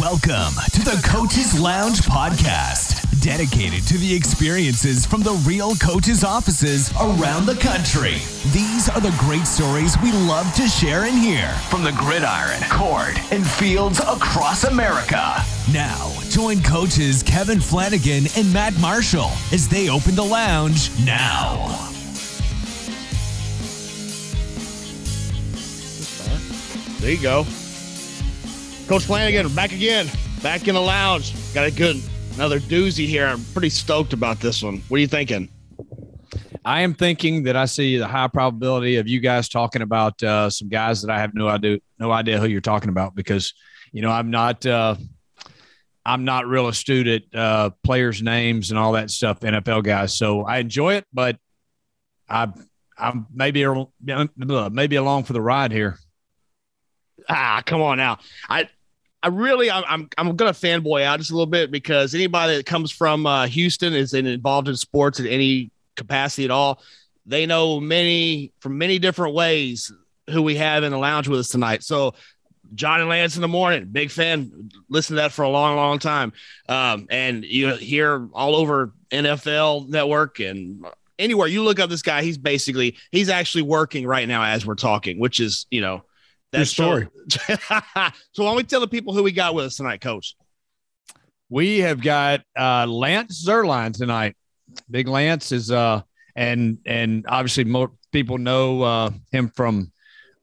Welcome to the Coaches Lounge podcast, dedicated to the experiences from the real coaches' offices around the country. These are the great stories we love to share and hear from the gridiron, court, and fields across America. Now, join coaches Kevin Flanagan and Matt Marshall as they open the lounge now. There you go. Coach Flanagan back again, back in the lounge. Got a good another doozy here. I'm pretty stoked about this one. What are you thinking? I am thinking that I see the high probability of you guys talking about uh, some guys that I have no idea no idea who you're talking about because you know I'm not uh, I'm not real astute at uh, players' names and all that stuff, NFL guys. So I enjoy it, but I I'm maybe maybe along for the ride here ah, come on now. I I really I'm I'm, I'm gonna fanboy out just a little bit because anybody that comes from uh, Houston is involved in sports in any capacity at all. They know many from many different ways who we have in the lounge with us tonight. So John and Lance in the morning, big fan. Listen to that for a long, long time. Um, and you hear all over NFL Network and anywhere you look up this guy, he's basically he's actually working right now as we're talking, which is you know that story. so why don't we tell the people who we got with us tonight, Coach? We have got uh, Lance Zierlein tonight. Big Lance is uh and and obviously more people know uh, him from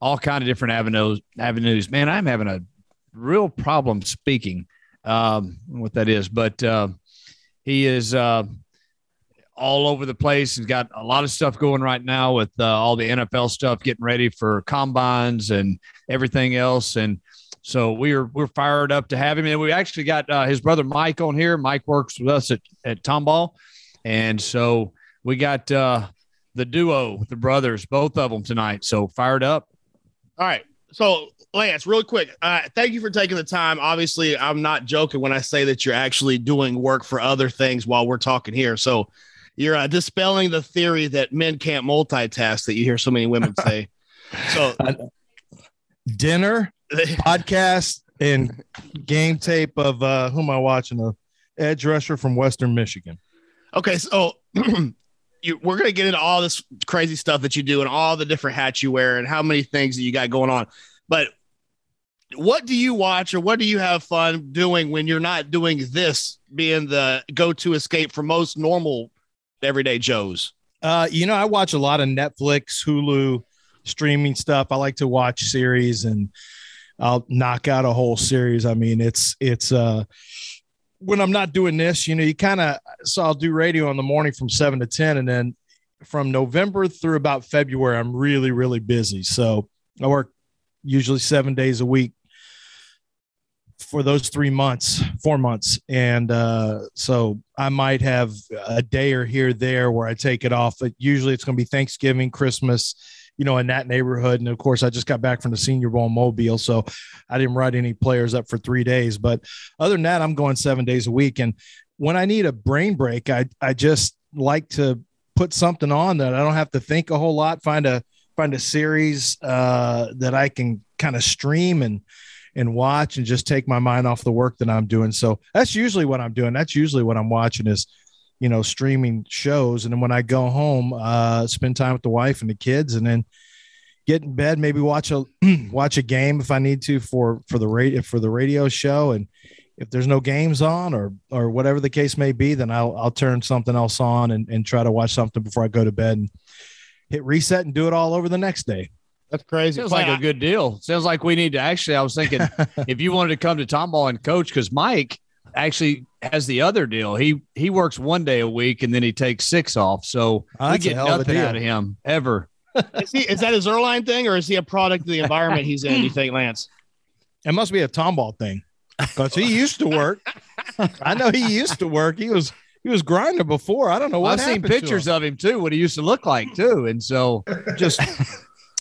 all kind of different avenues avenues. Man, I'm having a real problem speaking. Um, what that is, but uh, he is uh, all over the place. He's got a lot of stuff going right now with uh, all the NFL stuff, getting ready for combines and everything else. And so we're we're fired up to have him. And we actually got uh, his brother Mike on here. Mike works with us at at Tomball, and so we got uh, the duo, the brothers, both of them tonight. So fired up. All right. So Lance, really quick, uh, thank you for taking the time. Obviously, I'm not joking when I say that you're actually doing work for other things while we're talking here. So you're uh, dispelling the theory that men can't multitask that you hear so many women say. So, uh, dinner, podcast, and game tape of uh, who am I watching? A edge rusher from Western Michigan. Okay, so you, we're gonna get into all this crazy stuff that you do and all the different hats you wear and how many things that you got going on. But what do you watch or what do you have fun doing when you're not doing this being the go-to escape for most normal everyday Joes? Uh, you know, I watch a lot of Netflix, Hulu, streaming stuff. I like to watch series and I'll knock out a whole series. I mean, it's it's uh when I'm not doing this, you know, you kind of so I'll do radio in the morning from seven to ten, and then from November through about February, I'm really really busy. So I work usually seven days a week for those three months, four months. And uh, so I might have a day or here, there where I take it off. But usually it's going to be Thanksgiving, Christmas, you know, in that neighborhood. And of course, I just got back from the Senior Bowl Mobile. So I didn't write any players up for three days. But other than that, I'm going seven days a week. And when I need a brain break, I, I just like to put something on that I don't have to think a whole lot, find a, find a series uh, that I can kind of stream and, and watch and just take my mind off the work that I'm doing. So that's usually what I'm doing. That's usually what I'm watching is, you know, streaming shows. And then when I go home, uh, spend time with the wife and the kids, and then get in bed, maybe watch a watch a game if I need to for for the radio for the radio show. And if there's no games on or or whatever the case may be, then I'll I'll turn something else on and, and try to watch something before I go to bed and hit reset and do it all over the next day. That's crazy. Sounds like a good deal. Sounds like we need to actually. I was thinking if you wanted to come to Tomball and coach, because Mike actually has the other deal. He he works one day a week and then he takes six off. So oh, we get nothing of out of him ever. is, he, is that his Zierlein thing, or is he a product of the environment he's in? You think, Lance? It must be a Tomball thing because he used to work. I know he used to work. He was he was grinding before. I don't know what. I've seen pictures of him too. What he used to look like too, and so just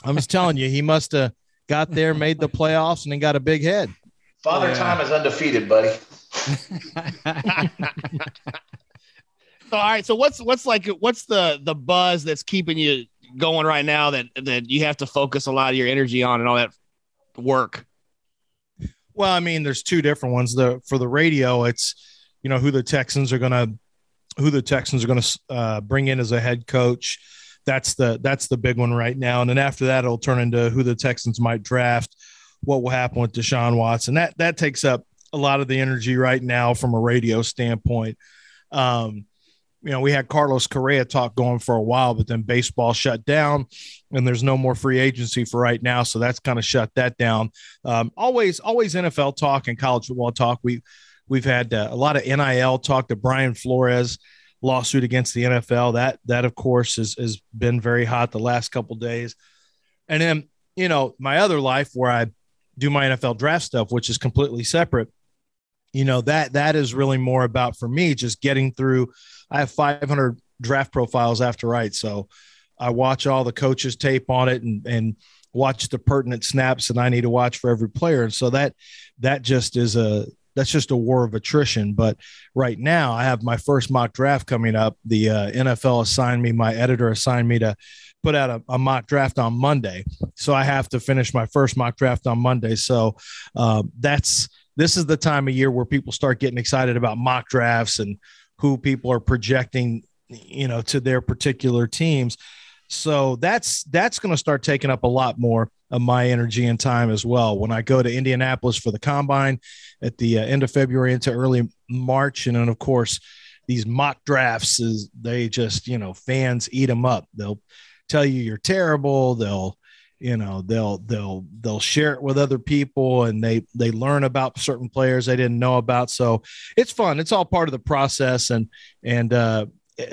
I'm just telling you, he must have got there, made the playoffs, and then got a big head. Father yeah. Time is undefeated, buddy. so, all right. So what's what's like what's the the buzz that's keeping you going right now that that you have to focus a lot of your energy on and all that work? Well, I mean, there's two different ones. The for the radio, it's you know who the Texans are going to who the Texans are going to uh, bring in as a head coach. That's the that's the big one right now. And then after that, it'll turn into who the Texans might draft, what will happen with Deshaun Watson. That that takes up a lot of the energy right now from a radio standpoint. Um, you know, we had Carlos Correa talk going for a while, but then baseball shut down and there's no more free agency for right now. So that's kind of shut that down. Um, always, always NFL talk and college football talk. We, we've had uh, a lot of NIL talk to Brian Flores lawsuit against the NFL. That, that of course has, has been very hot the last couple days. And then, you know, my other life where I do my NFL draft stuff, which is completely separate you know that that is really more about for me just getting through i have 500 draft profiles after right so i watch all the coaches tape on it and and watch the pertinent snaps that i need to watch for every player and so that that just is a that's just a war of attrition. But right now i have my first mock draft coming up. The uh, nfl assigned me my editor assigned me to put out a, a, mock draft on monday. So i have to finish my first mock draft on monday. So uh, that's this is the time of year where people start getting excited about mock drafts and who people are projecting, you know, to their particular teams. So that's that's going to start taking up a lot more of my energy and time as well. When I go to Indianapolis for the combine at the uh, end of February into early March, and then of course these mock drafts is they just you know fans eat them up. They'll tell you you're terrible. They'll you know they'll they'll they'll share it with other people and they they learn about certain players they didn't know about so it's fun it's all part of the process and and uh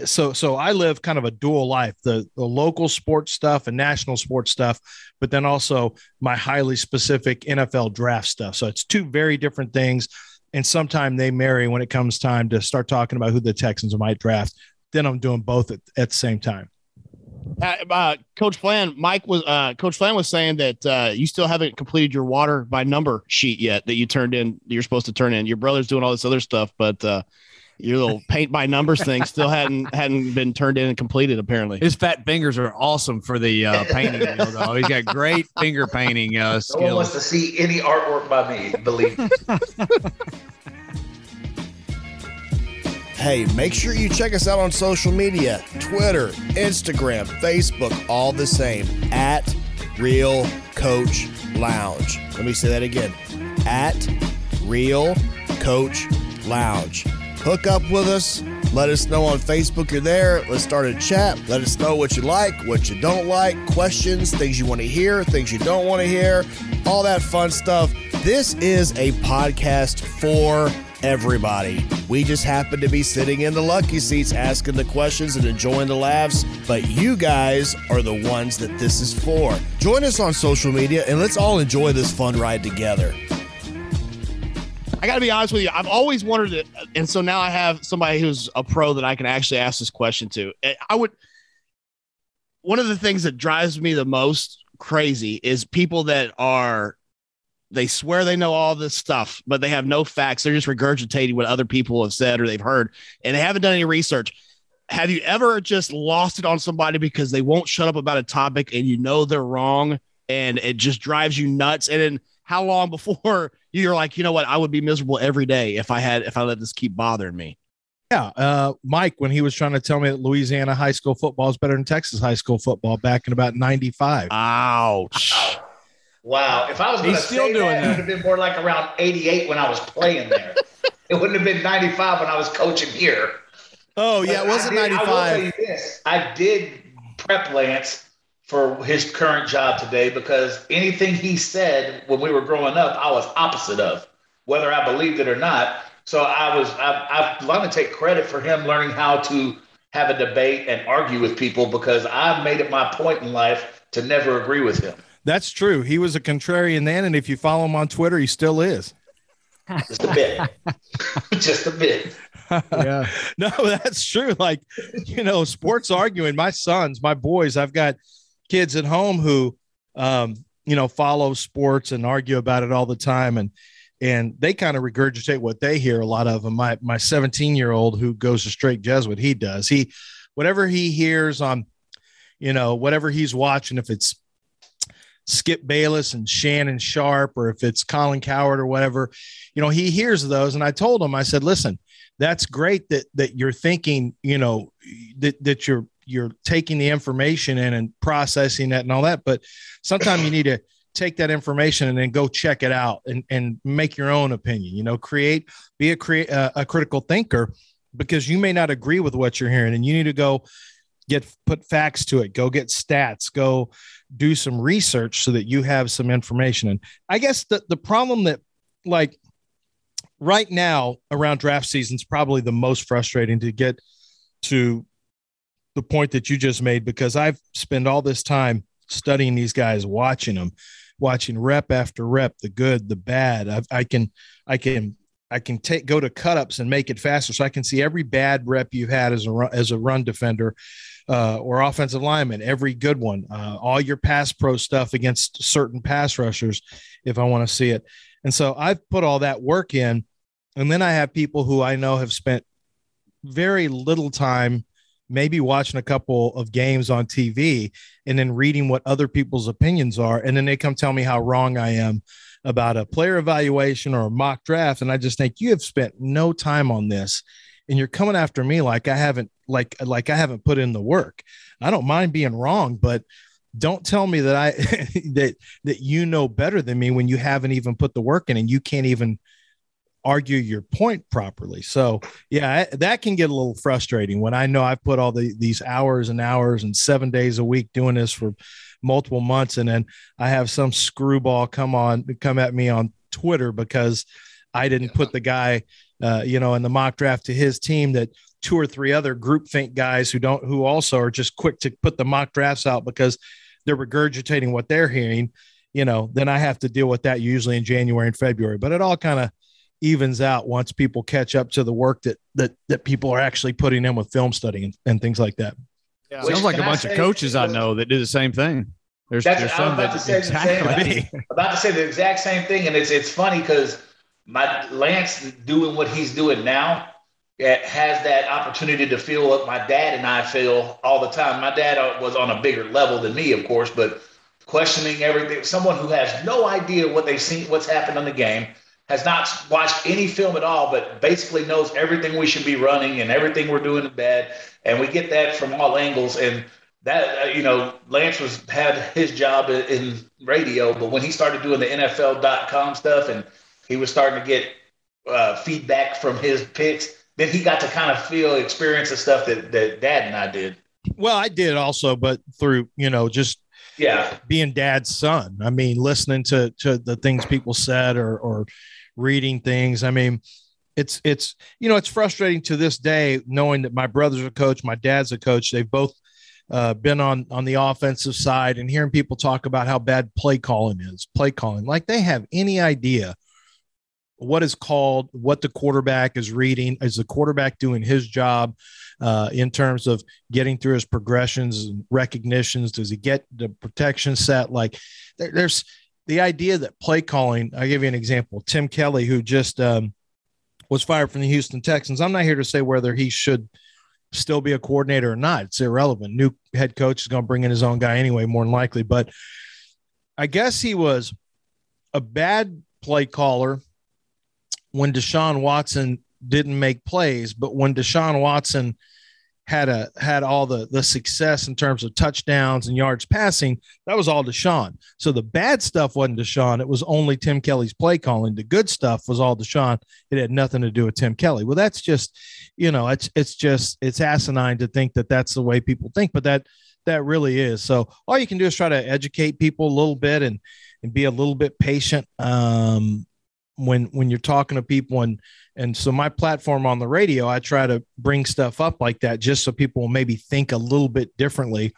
so so I live kind of a dual life the the local sports stuff and national sports stuff but then also my highly specific NFL draft stuff so it's two very different things and sometimes they marry when it comes time to start talking about who the Texans might draft then I'm doing both at, at the same time uh, uh, Coach Flan, Mike was uh, Coach Flan was saying that uh, you still haven't completed your water by number sheet yet that you turned in. You're supposed to turn in. Your brother's doing all this other stuff, but uh, your little paint by numbers thing still hadn't hadn't been turned in and completed. Apparently, his fat fingers are awesome for the uh, painting. You know, though. He's got great finger painting uh, skills. No one wants to see any artwork by me. Believe me. Hey, make sure you check us out on social media Twitter, Instagram, Facebook, all the same at Real Coach Lounge. Let me say that again at Real Coach Lounge. Hook up with us. Let us know on Facebook you're there. Let's start a chat. Let us know what you like, what you don't like, questions, things you want to hear, things you don't want to hear, all that fun stuff. This is a podcast for everybody. We just happen to be sitting in the lucky seats asking the questions and enjoying the laughs, but you guys are the ones that this is for. Join us on social media and let's all enjoy this fun ride together. I got to be honest with you. I've always wondered it. And so now I have somebody who's a pro that I can actually ask this question to. I would, one of the things that drives me the most crazy is people that are they swear they know all this stuff, but they have no facts. They're just regurgitating what other people have said or they've heard, and they haven't done any research. Have you ever just lost it on somebody because they won't shut up about a topic and you know they're wrong and it just drives you nuts? And then how long before you're like, you know what, I would be miserable every day if I had if I let this keep bothering me. Yeah, uh, Mike, when he was trying to tell me that Louisiana high school football is better than Texas high school football back in about '95. Ouch. Wow. If I was going to say that, that, it would have been more like around 88 when I was playing there. it wouldn't have been 95 when I was coaching here. Oh, yeah. It wasn't 95. I will tell you this. I did prep Lance for his current job today because anything he said when we were growing up, I was opposite of, whether I believed it or not. So I was, I, I want to take credit for him learning how to have a debate and argue with people because I made it my point in life to never agree with him. That's true. He was a contrarian then, and if you follow him on Twitter, he still is. Just a bit. Just a bit. yeah. No, that's true. Like, you know, sports arguing. My sons, my boys, I've got kids at home who um, you know, follow sports and argue about it all the time. And and they kind of regurgitate what they hear. A lot of them. My my 17 year old who goes to Strake Jesuit, he does. He whatever he hears on, you know, whatever he's watching, if it's Skip Bayless and Shannon Sharpe, or if it's Colin Cowherd or whatever, you know, he hears those. And I told him, I said, listen, that's great that that you're thinking, you know, that that you're you're taking the information in and processing that and all that. But sometimes you need to take that information and then go check it out and, and make your own opinion, you know, create, be a create uh, a critical thinker because you may not agree with what you're hearing and you need to go get put facts to it go get stats go do some research so that you have some information and i guess the, the problem that like right now around draft season is probably the most frustrating to get to the point that you just made because i've spent all this time studying these guys watching them watching rep after rep the good the bad I've, i can i can I can take go to cutups and make it faster. So I can see every bad rep you've had as a run, as a run defender uh, or offensive lineman, every good one, uh, all your pass pro stuff against certain pass rushers, if I want to see it. And so I've put all that work in. And then I have people who I know have spent very little time, maybe watching a couple of games on TV and then reading what other people's opinions are. And then they come tell me how wrong I am about a player evaluation or a mock draft. And I just think you have spent no time on this and you're coming after me like I haven't like like I haven't put in the work. I don't mind being wrong, but don't tell me that I that that you know better than me when you haven't even put the work in and you can't even argue your point properly. So yeah, that can get a little frustrating when I know I've put all the these hours and hours and seven days a week doing this for multiple months, and then I have some screwball come on come at me on Twitter because I didn't put the guy uh, you know, in the mock draft to his team that two or three other group think guys who don't, who also are just quick to put the mock drafts out because they're regurgitating what they're hearing, you know, then I have to deal with that usually in January and February. But it all kind of evens out once people catch up to the work that that that people are actually putting in with film study and, and things like that. Yeah. Sounds like a bunch of coaches I know that do the same thing. There's, there's some about that to say exactly. same, about to say the exact same thing, and it's it's funny because my Lance doing what he's doing now has that opportunity to feel what my dad and I feel all the time. My dad uh, was on a bigger level than me, of course, but questioning everything. Someone who has no idea what they've seen, what's happened on the game, has not watched any film at all, but basically knows everything we should be running and everything we're doing in bed. And we get that from all angles. And that, uh, you know, Lance was had his job in radio, but when he started doing the NFL.com stuff and he was starting to get uh, feedback from his picks. Then he got to kind of feel, experience the stuff that, that dad and I did. Well, I did also, but through, you know, just yeah, being dad's son. I mean, listening to, to the things people said or, or reading things. I mean, it's, it's, you know, it's frustrating to this day knowing that my brother's a coach, my dad's a coach. They've both uh, been on on the offensive side and hearing people talk about how bad play calling is play calling like they have any idea what is called, what the quarterback is reading. Is the quarterback doing his job uh, in terms of getting through his progressions and recognitions? Does he get the protection set? Like there, there's the idea that play calling. I'll give you an example. Tim Kelly, who just um, was fired from the Houston Texans. I'm not here to say whether he should still be a coordinator or not. It's irrelevant. New head coach is going to bring in his own guy anyway, more than likely. But I guess he was a bad play caller when Deshaun Watson didn't make plays, but when Deshaun Watson had a had all the the success in terms of touchdowns and yards passing, that was all Deshaun. So the bad stuff wasn't Deshaun; it was only Tim Kelly's play calling. The good stuff was all Deshaun. It had nothing to do with Tim Kelly. Well, that's just, you know, it's it's just it's asinine to think that that's the way people think, but that that really is. So all you can do is try to educate people a little bit and and be a little bit patient. Um, when when you're talking to people and and so my platform on the radio i try to bring stuff up like that just so people will maybe think a little bit differently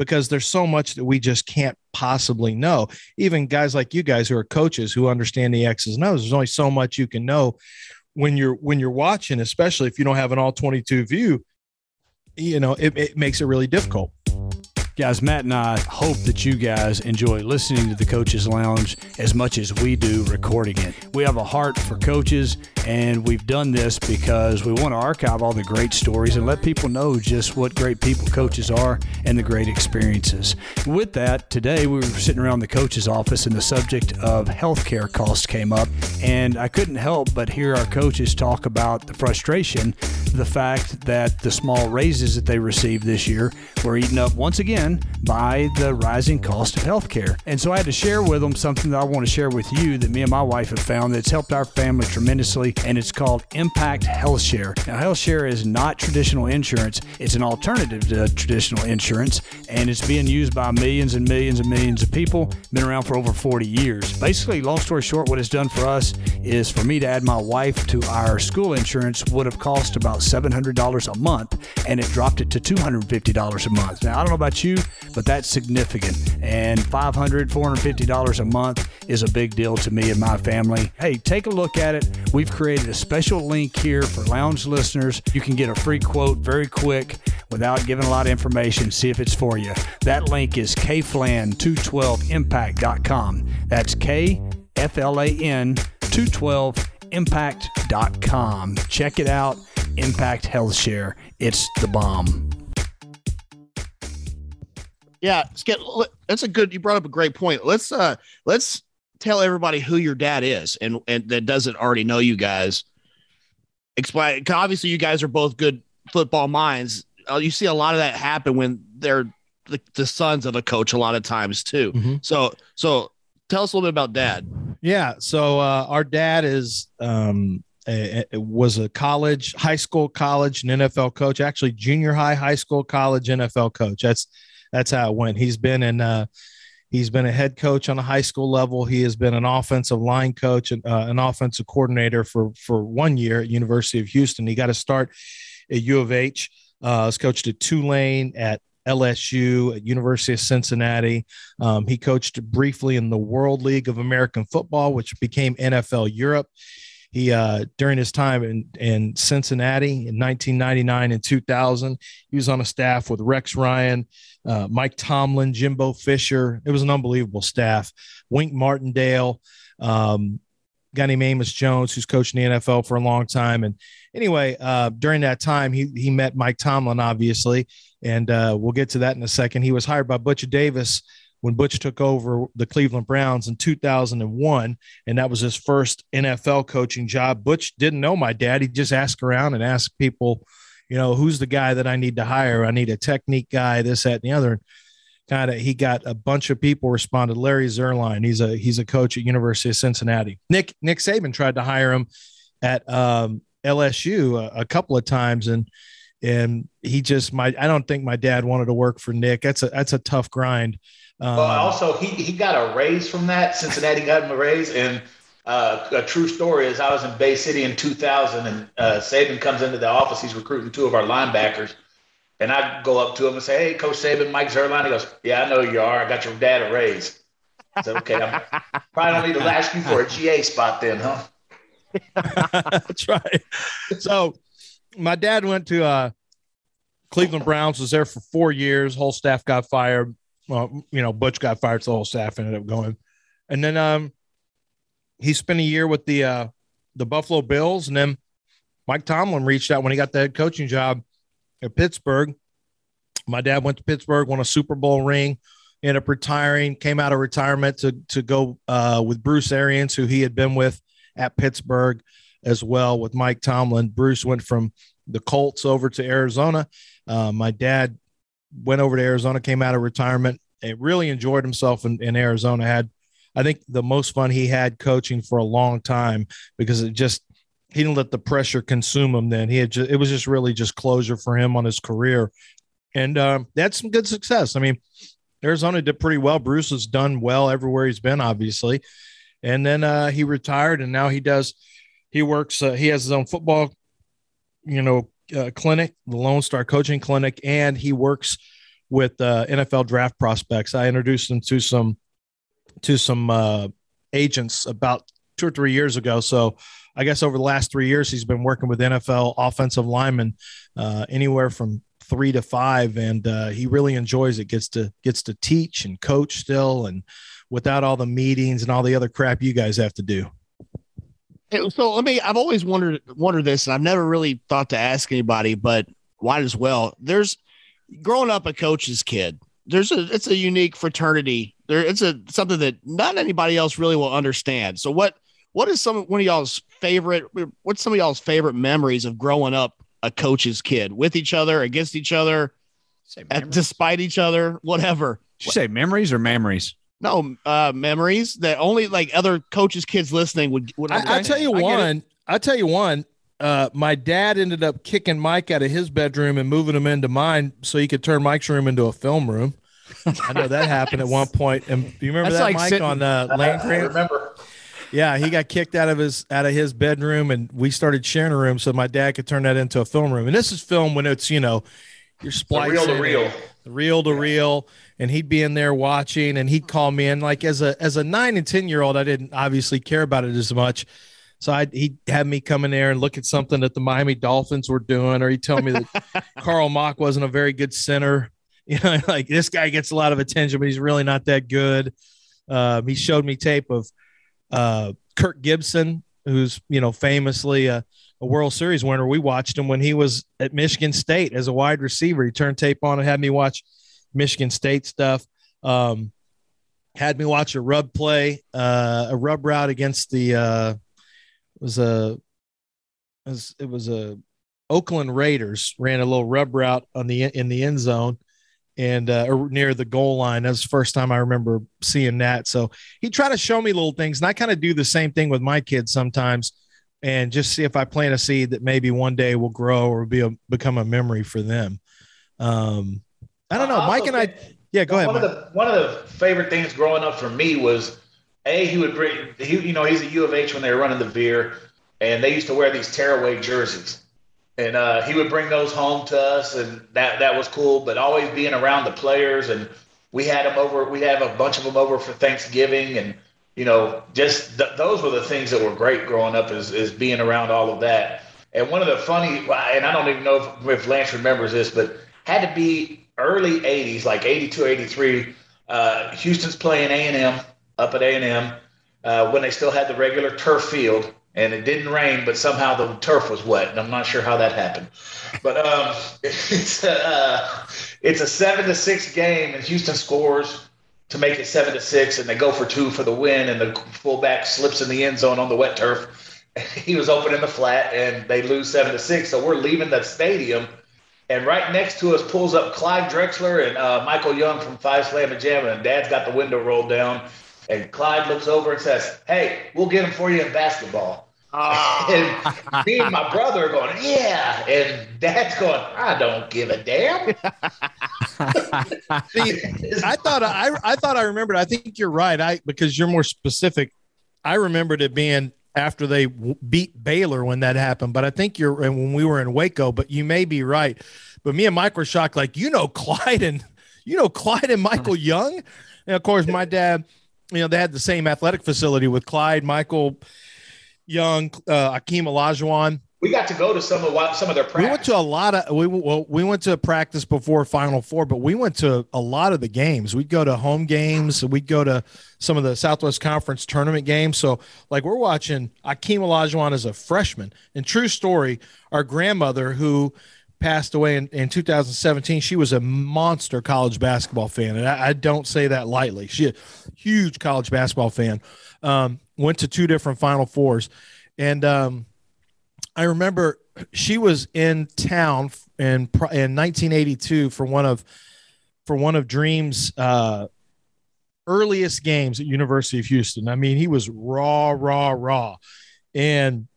because there's so much that we just can't possibly know. Even guys like you guys who are coaches who understand the x's and o's there's only so much you can know when you're when you're watching especially if you don't have an all 22 view you know it, it makes it really difficult Guys, Matt and I hope that you guys enjoy listening to the Coaches Lounge as much as we do recording it. We have a heart for coaches, and we've done this because we want to archive all the great stories and let people know just what great people coaches are and the great experiences. With that, today we were sitting around the coach's office and the subject of healthcare costs came up, and I couldn't help but hear our coaches talk about the frustration, the fact that the small raises that they received this year were eaten up once again by the rising cost of healthcare. And so I had to share with them something that I want to share with you that me and my wife have found that's helped our family tremendously, and it's called Impact Health Share. Now, Health Share is not traditional insurance, it's an alternative to traditional insurance, and it's being used by millions and millions and millions of people, been around for over 40 years. Basically, long story short, what it's done for us is for me to add my wife to our school insurance would have cost about $700 a month, and it dropped it to $250 a month. Now, I don't know about you, but that's significant. And $500, $450 a month is a big deal to me and my family. Hey, take a look at it. We've created a special link here for lounge listeners. You can get a free quote very quick without giving a lot of information. See if it's for you. That link is kflan212impact.com. That's K F L A N 212impact.com. Check it out. Impact Health Share. It's the bomb. Yeah, that's a good. You brought up a great point. Let's uh, let's tell everybody who your dad is, and and that doesn't already know you guys. Explain. Obviously, you guys are both good football minds. Uh, you see a lot of that happen when they're the, the sons of a coach. A lot of times too. Mm-hmm. So so tell us a little bit about dad. Yeah. So uh, our dad is um, a, a, was a college, high school, college, and NFL coach. Actually, junior high, high school, college, NFL coach. That's that's how it went. He's been in. Uh, he's been a head coach on a high school level. He has been an offensive line coach and uh, an offensive coordinator for for one year at University of Houston. He got to start at U of H. Uh, was coached at Tulane, at LSU, at University of Cincinnati. Um, he coached briefly in the World League of American Football, which became NFL Europe. He uh, during his time in, in Cincinnati in 1999 and 2000, he was on a staff with Rex Ryan, uh, Mike Tomlin, Jimbo Fisher. It was an unbelievable staff. Wink Martindale, um, guy named Amos Jones, who's coached in the NFL for a long time. And anyway, uh, during that time, he he met Mike Tomlin, obviously, and uh, we'll get to that in a second. He was hired by Butch Davis when Butch took over the Cleveland Browns in 2001, and that was his first NFL coaching job. Butch didn't know my dad. He just asked around and asked people, you know, who's the guy that I need to hire? I need a technique guy, this, that, and the other. Kind of, he got a bunch of people responded. Larry Zierlein, he's a he's a coach at University of Cincinnati. Nick Nick Saban tried to hire him at um, LSU a, a couple of times, and and he just my I don't think my dad wanted to work for Nick. That's a that's a tough grind. Um, well, also he he got a raise from that. Cincinnati got him a raise, and uh, a true story is I was in Bay City in 2000, and uh, Saban comes into the office. He's recruiting two of our linebackers, and I go up to him and say, "Hey, Coach Saban, Mike Zierlein." He goes, "Yeah, I know you are. I got your dad a raise." I said, "Okay, I'm probably don't need to ask you for a GA spot then, huh?" That's right. So, my dad went to uh, Cleveland Browns. Was there for four years. Whole staff got fired. Well, you know, Butch got fired, so the whole staff ended up going. And then um, he spent a year with the uh, the Buffalo Bills, and then Mike Tomlin reached out when he got the head coaching job at Pittsburgh. My dad went to Pittsburgh, won a Super Bowl ring, ended up retiring, came out of retirement to to go uh, with Bruce Arians, who he had been with at Pittsburgh as well with Mike Tomlin. Bruce went from the Colts over to Arizona. Uh, my dad went over to Arizona, came out of retirement, and really enjoyed himself in, in Arizona. Had I think the most fun he had coaching for a long time because it just he didn't let the pressure consume him. Then he had just, it was just really just closure for him on his career, and um, that's some good success. I mean, Arizona did pretty well. Bruce has done well everywhere he's been, obviously, and then uh, he retired, and now he does. He works. Uh, he has his own football, you know, uh, clinic, the Lone Star Coaching Clinic, and he works with uh, NFL draft prospects. I introduced him to some to some uh, agents about two or three years ago. So I guess over the last three years, he's been working with NFL offensive linemen, uh, anywhere from three to five, and uh, he really enjoys it. gets to gets to teach and coach still, and without all the meetings and all the other crap you guys have to do. So let me. I've always wondered wondered this, and I've never really thought to ask anybody, but why as well. There's growing up a coach's kid. There's a it's a unique fraternity. There it's a something that not anybody else really will understand. So what what is some one of y'all's favorite? What's some of y'all's favorite memories of growing up a coach's kid with each other, against each other, at, despite each other, whatever? Did you say memories or memories? No, uh, memories that only like other coaches' kids listening would. would I, I tell you I one. I tell you one. Uh, my dad ended up kicking Mike out of his bedroom and moving him into mine so he could turn Mike's room into a film room. I know that happened at one point. And do you remember That's that, like Mike, sitting, on uh, Land Grant? Remember. Yeah, he got kicked out of his out of his bedroom, and we started sharing a room so my dad could turn that into a film room. And this is film when it's you know you're splicing reel to reel, reel to reel, and he'd be in there watching, and he'd call me in. Like as a as a nine and ten year old, I didn't obviously care about it as much. So I he'd have me come in there and look at something that the Miami Dolphins were doing, or he'd tell me that Carl Mauck wasn't a very good center. You know, like this guy gets a lot of attention, but he's really not that good. Um, he showed me tape of uh, Kirk Gibson, who's you know famously a, a, World Series winner. We watched him when he was at Michigan State as a wide receiver. He turned tape on and had me watch Michigan State stuff. Um, had me watch a rub play, uh, a rub route against the uh, was a it was, it was a Oakland Raiders ran a little rub route on the in the end zone and uh, near the goal line. That was the first time I remember seeing that. So he tried to show me little things, and I kind of do the same thing with my kids sometimes, and just see if I plant a seed that maybe one day will grow or be a, become a memory for them. Um, I don't know, Mike and I. Yeah, go ahead. One of the one of the favorite things growing up for me was a he would bring he you know he's a U of H when they were running the veer, and they used to wear these tearaway jerseys and uh, he would bring those home to us, and that that was cool. But always being around the players, and we had them over. We have a bunch of them over for Thanksgiving, and you know, just th- those were the things that were great growing up is is being around all of that. And one of the funny, and I don't even know if, if Lance remembers this, but had to be early '80s, like '82, '83. Uh, Houston's playing A&M up at A&M uh, when they still had the regular turf field and it didn't rain, but somehow the turf was wet, and I'm not sure how that happened. But um, it's a uh, it's a seven to six game, and Houston scores to make it seven to six, and they go for two for the win, and the fullback slips in the end zone on the wet turf. He was open in the flat, and they lose seven to six. So we're leaving the stadium, and right next to us pulls up Clyde Drexler and uh, Michael Young from Phi Slama Jama, and Dad's got the window rolled down and Clyde looks over and says, Hey, we'll get him for you in basketball. Oh. and me and my brother are going, Yeah. And dad's going, I don't give a damn. See, I thought I I thought I remembered. I think you're right. I because you're more specific. I remembered it being after they beat Baylor when that happened, but I think you're and when we were in Waco, but you may be right. But me and Mike were shocked, like, you know, Clyde and you know, Clyde and Michael Young. And of course, my dad you know, they had the same athletic facility with Clyde, Michael Young, uh, Akeem Olajuwon. We got to go to some of some of their practice. We went to a lot of we well, we went to practice before Final Four, but we went to a lot of the games. We'd go to home games. We'd go to some of the Southwest Conference tournament games. So, like, we're watching Akeem Olajuwon as a freshman. And true story, our grandmother who passed away in, in 2017. She was a monster college basketball fan, and I, I don't say that lightly. She a huge college basketball fan. Um, went to two different Final Fours, and um, I remember she was in town in in 1982 for one of for one of Dream's uh, earliest games at University of Houston. I mean, he was raw, raw, raw, and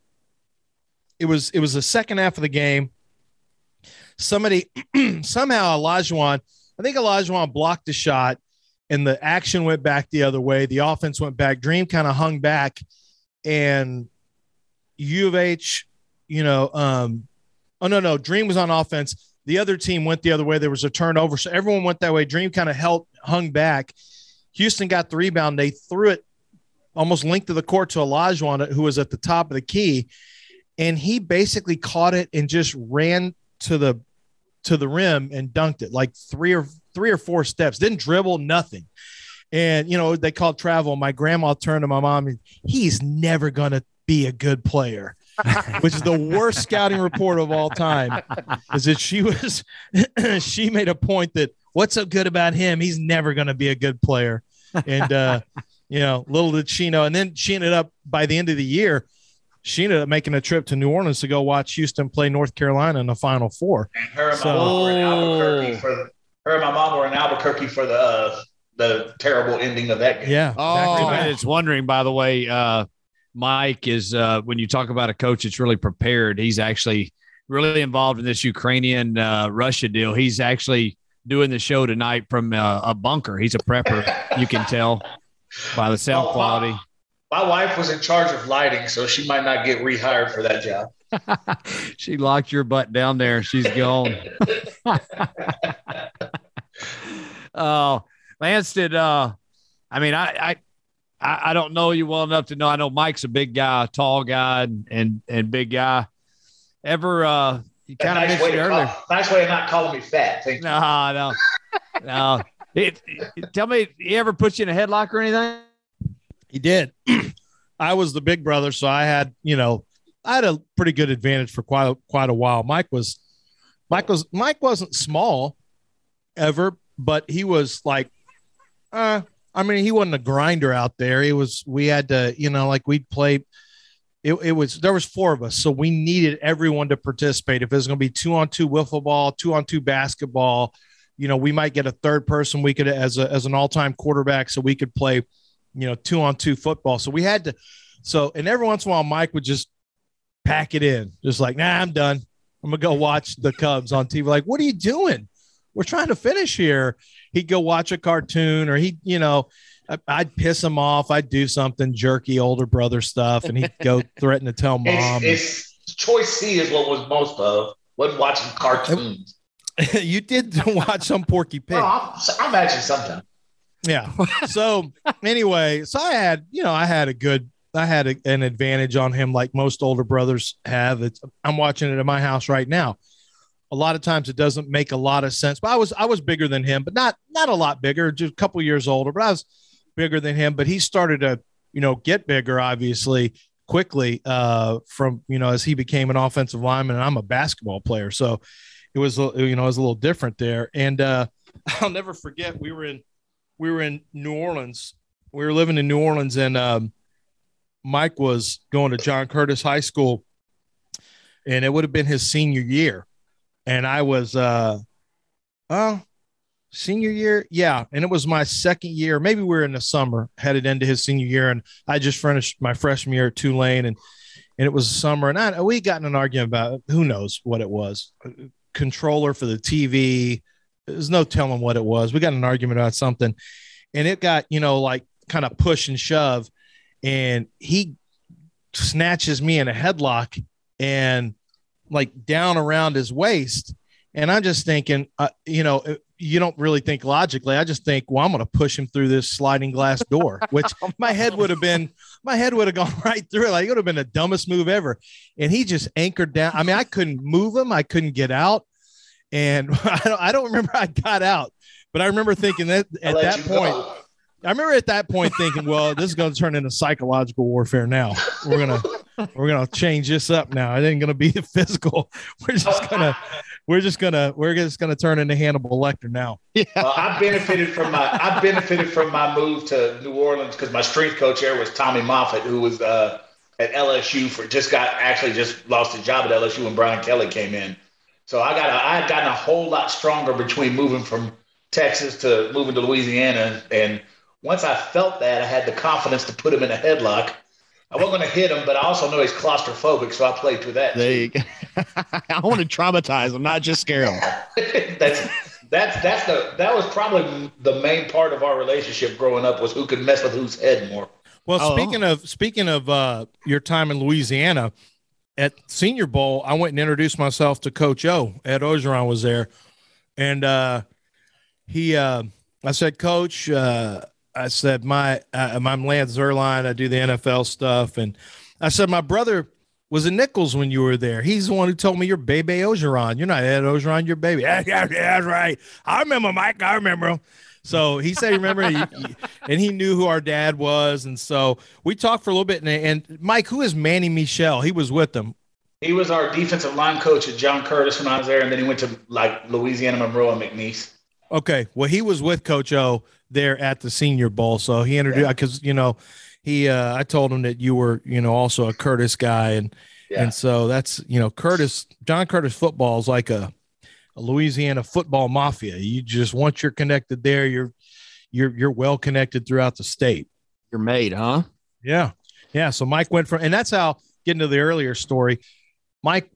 it was it was the second half of the game somebody somehow Olajuwon, I think Olajuwon blocked a shot and the action went back the other way. The offense went back. Dream kind of hung back and U of H, you know, um, oh no, no, Dream was on offense. The other team went the other way. There was a turnover. So everyone went that way. Dream kind of held hung back. Houston got the rebound. They threw it almost linked to the court to Olajuwon, who was at the top of the key. And he basically caught it and just ran to the to the rim and dunked it like three or three or four steps. Didn't dribble, nothing. And you know they called travel. My grandma turned to my mom and he's never gonna be a good player. which is the worst scouting report of all time, is that she was she made a point that what's so good about him? He's never going to be a good player, and uh, you know, little did she know. And then she ended up by the end of the year, she ended up making a trip to New Orleans to go watch Houston play North Carolina in the Final Four. And her and my mom were in Albuquerque for the, her and my mom were in Albuquerque for the uh, the terrible ending of that game. Yeah. Oh, and it's wondering, by the way, uh, Mike is uh, when you talk about a coach that's really prepared, he's actually really involved in this Ukrainian uh, Russia deal. He's actually doing the show tonight from uh, a bunker. He's a prepper, you can tell by the sound well, quality. My, my, wife was in charge of lighting, so she might not get rehired for that job. she locked your butt down there. She's gone. oh, Lance did. Uh, I mean, I, I I, I, don't know you well enough to know. I know Mike's a big guy, tall guy, and and, and big guy. Ever uh, you kind of nice mentioned earlier. Call, nice way of not calling me fat. Thank no, no, no. It, it, tell me, he ever put you in a headlock or anything? He did. I was the big brother, so I had, you know, I had a pretty good advantage for quite a, quite a while. Mike was, Mike was, Mike wasn't small ever, but he was like, uh, I mean, he wasn't a grinder out there. It was we had to, you know, like we'd play. It, it was there was four of us, so we needed everyone to participate. If it was going to be two on two wiffle ball, two on two basketball, you know, we might get a third person. We could as a as an all time quarterback, so we could play, you know, two on two football. So we had to. So and every once in a while, Mike would just pack it in, just like, nah, I'm done. I'm gonna go watch the Cubs on TV. Like, what are you doing? We're trying to finish here he'd go watch a cartoon or he, you know, I'd piss him off. I'd do something jerky older brother stuff, and he'd go threaten to tell mom. It's, it's, choice C is what was most of. Wasn't watching cartoons. you did watch some Porky Pig. I, I imagine sometimes. Yeah. So anyway, so I had, you know, I had a good, I had a, an advantage on him, like most older brothers have. It's, I'm watching it at my house right now a lot of times it doesn't make a lot of sense. But I was I was bigger than him, but not not a lot bigger, just a couple years older. But I was bigger than him. But he started to you know get bigger, obviously quickly uh, from you know as he became an offensive lineman, and I'm a basketball player, so it was you know it was a little different there. And uh, I'll never forget we were in we were in New Orleans. We were living in New Orleans, and um, Mike was going to John Curtis High School, and it would have been his senior year and I was uh uh senior year, yeah, and it was my second year. Maybe we are in the summer, headed into his senior year, and I just finished my freshman year at Tulane, and and it was summer, and I we got in an argument about who knows what it was, controller for the TV. There's no telling what it was. We got an argument about something, and it got you know like kind of push and shove, and he snatches me in a headlock. And like down around his waist. And I'm just thinking, uh, you know, you don't really think logically. I just think, well, I'm going to push him through this sliding glass door, which my head would have been, my head would have gone right through it. Like it would have been the dumbest move ever. And he just anchored down. I mean, I couldn't move him. I couldn't get out. And I don't, I don't remember I got out, but I remember thinking that at that point, go. I remember at that point thinking, well, this is going to turn into psychological warfare now. We're going to, we're gonna change this up now. It ain't gonna be the physical. We're just gonna we're just gonna we're just gonna turn into Hannibal Lecter now. Yeah. Well, I benefited from my I benefited from my move to New Orleans because my strength coach there was Tommy Moffitt, who was uh, at LSU for just got actually just lost his job at LSU when Brian Kelly came in. So I got a, I had gotten a whole lot stronger between moving from Texas to moving to Louisiana, and once I felt that, I had the confidence to put him in a headlock I wasn't going to hit him, but I also know he's claustrophobic, so I played through that. There you go. I want to traumatize him, not just scare him. that's that's that's the that was probably the main part of our relationship growing up was who could mess with whose head more. Well, oh. speaking of speaking of uh, your time in Louisiana at Senior Bowl, I went and introduced myself to Coach O. Ed Orgeron was there, and uh, he uh, I said, Coach. Uh, I said my uh, I'm Lance Zierlein. I do the NFL stuff, and I said my brother was it Nicholls when you were there? He's the one who told me you're Bebe Orgeron. You're not Ed Orgeron, you're Baby. Yeah, yeah, yeah, that's right. I remember Mike. I remember him. So he said, remember, he, he- and he knew who our dad was. And so we talked for a little bit. And, and Mike, who is Manny Michel? He was with them. He was our defensive line coach at John Curtis when I was there, and then he went to like Louisiana Monroe and McNeese. Okay. Well, he was with Coach O there at the Senior Bowl. So he introduced, because, you know, he, uh, I told him that you were, you know, also a Curtis guy. And, Yeah. and so that's, you know, Curtis, John Curtis football is like a, a Louisiana football mafia. You just, once you're connected there, you're, you're, you're well connected throughout the state. You're made, huh? Yeah. Yeah. So Mike went from, and that's how getting to the earlier story. Mike,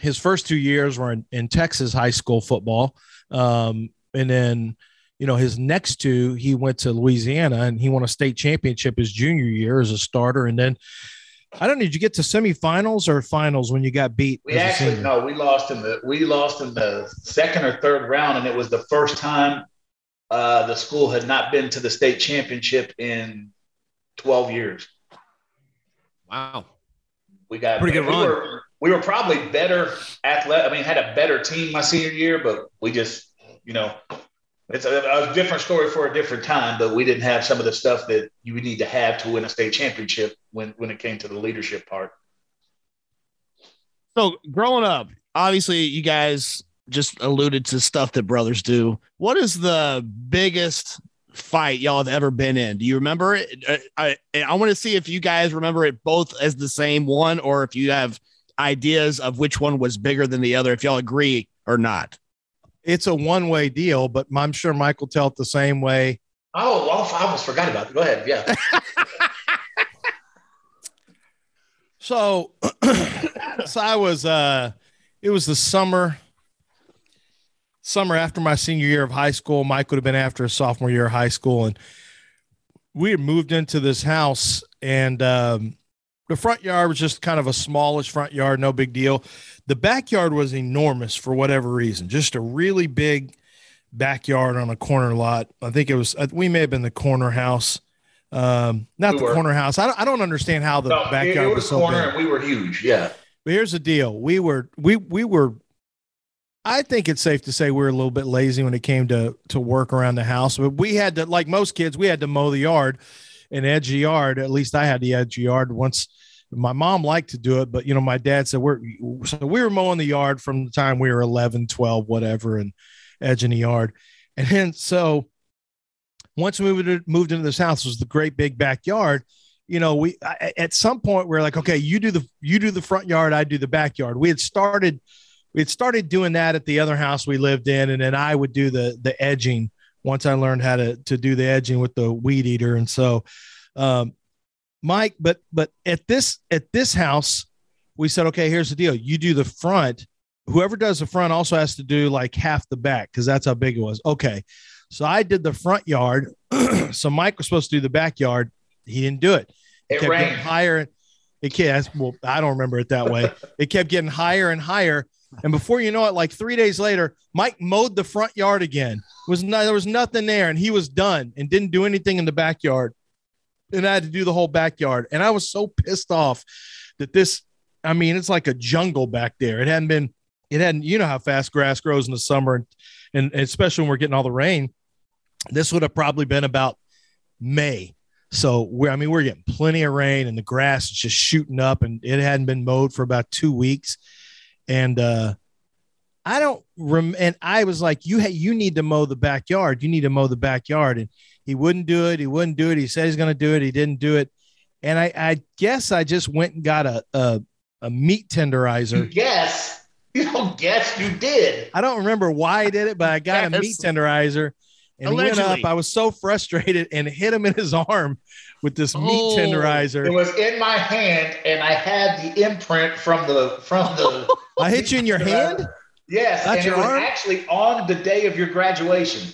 his first two years were in, in Texas high school football. Um, and then, you know, his next two, he went to Louisiana and he won a state championship his junior year as a starter. And then, I don't know, did you get to semifinals or finals when you got beat? We actually no, we lost in the we lost in the second or third round, and it was the first time uh, the school had not been to the state championship in twelve years. Wow. We got Pretty good we run. Were, we were probably better athletic. I mean, had a better team my senior year, but we just you know. It's a, a different story for a different time, but we didn't have some of the stuff that you would need to have to win a state championship when, when it came to the leadership part. So growing up, obviously you guys just alluded to stuff that brothers do. What is the biggest fight y'all have ever been in? Do you remember it? Uh, I I want to see if you guys remember it both as the same one or if you have ideas of which one was bigger than the other, if y'all agree or not. It's a one way deal, but I'm sure Michael it the same way. Oh, well, I almost forgot about it. Go ahead. Yeah. So, so I was, uh, it was the summer, summer after my senior year of high school. Mike would have been after his sophomore year of high school. And we had moved into this house and, um, the front yard was just kind of a smallish front yard, no big deal. The backyard was enormous for whatever reason, just a really big backyard on a corner lot. I think it was, uh, we may have been the corner house. Um, not We the were. corner house. I don't, I don't understand how the No, it, backyard it was, was so corner big. and we were huge. Yeah. But here's the deal: we were we we were. I think it's safe to say we were a little bit lazy when it came to to work around the house. But we had to, like most kids, we had to mow the yard and edge the yard. At least I had to edge the yard once. My mom liked to do it, but you know, my dad said we're so we were mowing the yard from the time we were 11, 12, whatever, and edging the yard. And then so once we moved into this house, was the great big backyard you know, we I- at some point we are like, okay, you do the you do the front yard, I do the backyard. We had started we had started doing that at the other house we lived in, and then I would do the the edging once I learned how to to do the edging with the weed eater. And so, um, Mike, but but at this at this house, we said, okay, here's the deal: you do the front. Whoever does the front also has to do like half the back because that's how big it was. Okay, so I did the front yard. so Mike was supposed to do the backyard. He didn't do it It kept getting higher. It kept, well, I don't remember it that way. It kept getting higher and higher. And before you know it, like three days later, Mike mowed the front yard again. It was no, there was nothing there, and he was done and didn't do anything in the backyard. And I had to do the whole backyard. And I was so pissed off that this, I mean, it's like a jungle back there. It hadn't been, it hadn't, you know how fast grass grows in the summer, and, and especially when we're getting all the rain. This would have probably been about May. So we're, I mean, we're getting plenty of rain and the grass is just shooting up and it hadn't been mowed for about two weeks. And, uh, I don't rem and I was like, you, ha- you need to mow the backyard. You need to mow the backyard. And he wouldn't do it. He wouldn't do it. He said he's going to do it. He didn't do it. And I, I guess I just went and got a, a, a meat You tenderizer. guess. You don't guess. You did. I don't remember why I did it, but I got a meat tenderizer and he went up. I was so frustrated and hit him in his arm with this meat Oh. tenderizer. It was in my hand, and I had the imprint from the from the. I hit you in your hand. Yes, That's and your it was actually on the day of your graduation.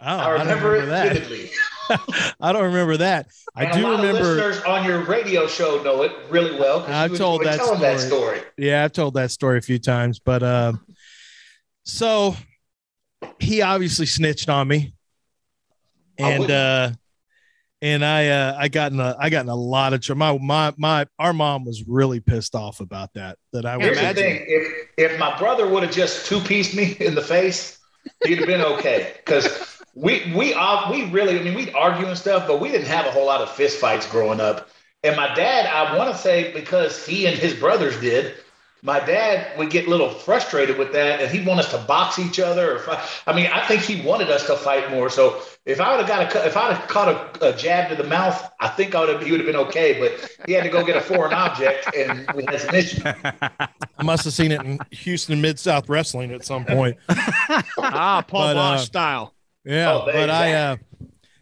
Oh, I I, don't remember, remember it that. vividly. I don't remember that. I do remember. Listeners on your radio show know it really well. I've told that telling that story. story. Yeah, I've told that story a few times, but um, so he obviously snitched on me, and uh, and I uh, I got in a I got in a lot of trouble. My my my our mom was really pissed off about that. That I Here's the thing: if if my brother would have just two pieced me in the face, he'd have been okay. Because we we uh, we really, I mean, we'd argue and stuff, but we didn't have a whole lot of fist fights growing up. And my dad, I want to say, because he and his brothers did, my dad would get a little frustrated with that, and he'd want us to box each other. Or fight. I mean, I think he wanted us to fight more. So if I would have got a, if I'd have caught a, a jab to the mouth, I think I would have, he would have been okay. But he had to go get a foreign object, and we had some issues. I must have seen it in Houston Mid South Wrestling at some point. ah, Paul But, Boesch uh, style. Yeah, Oh, but I uh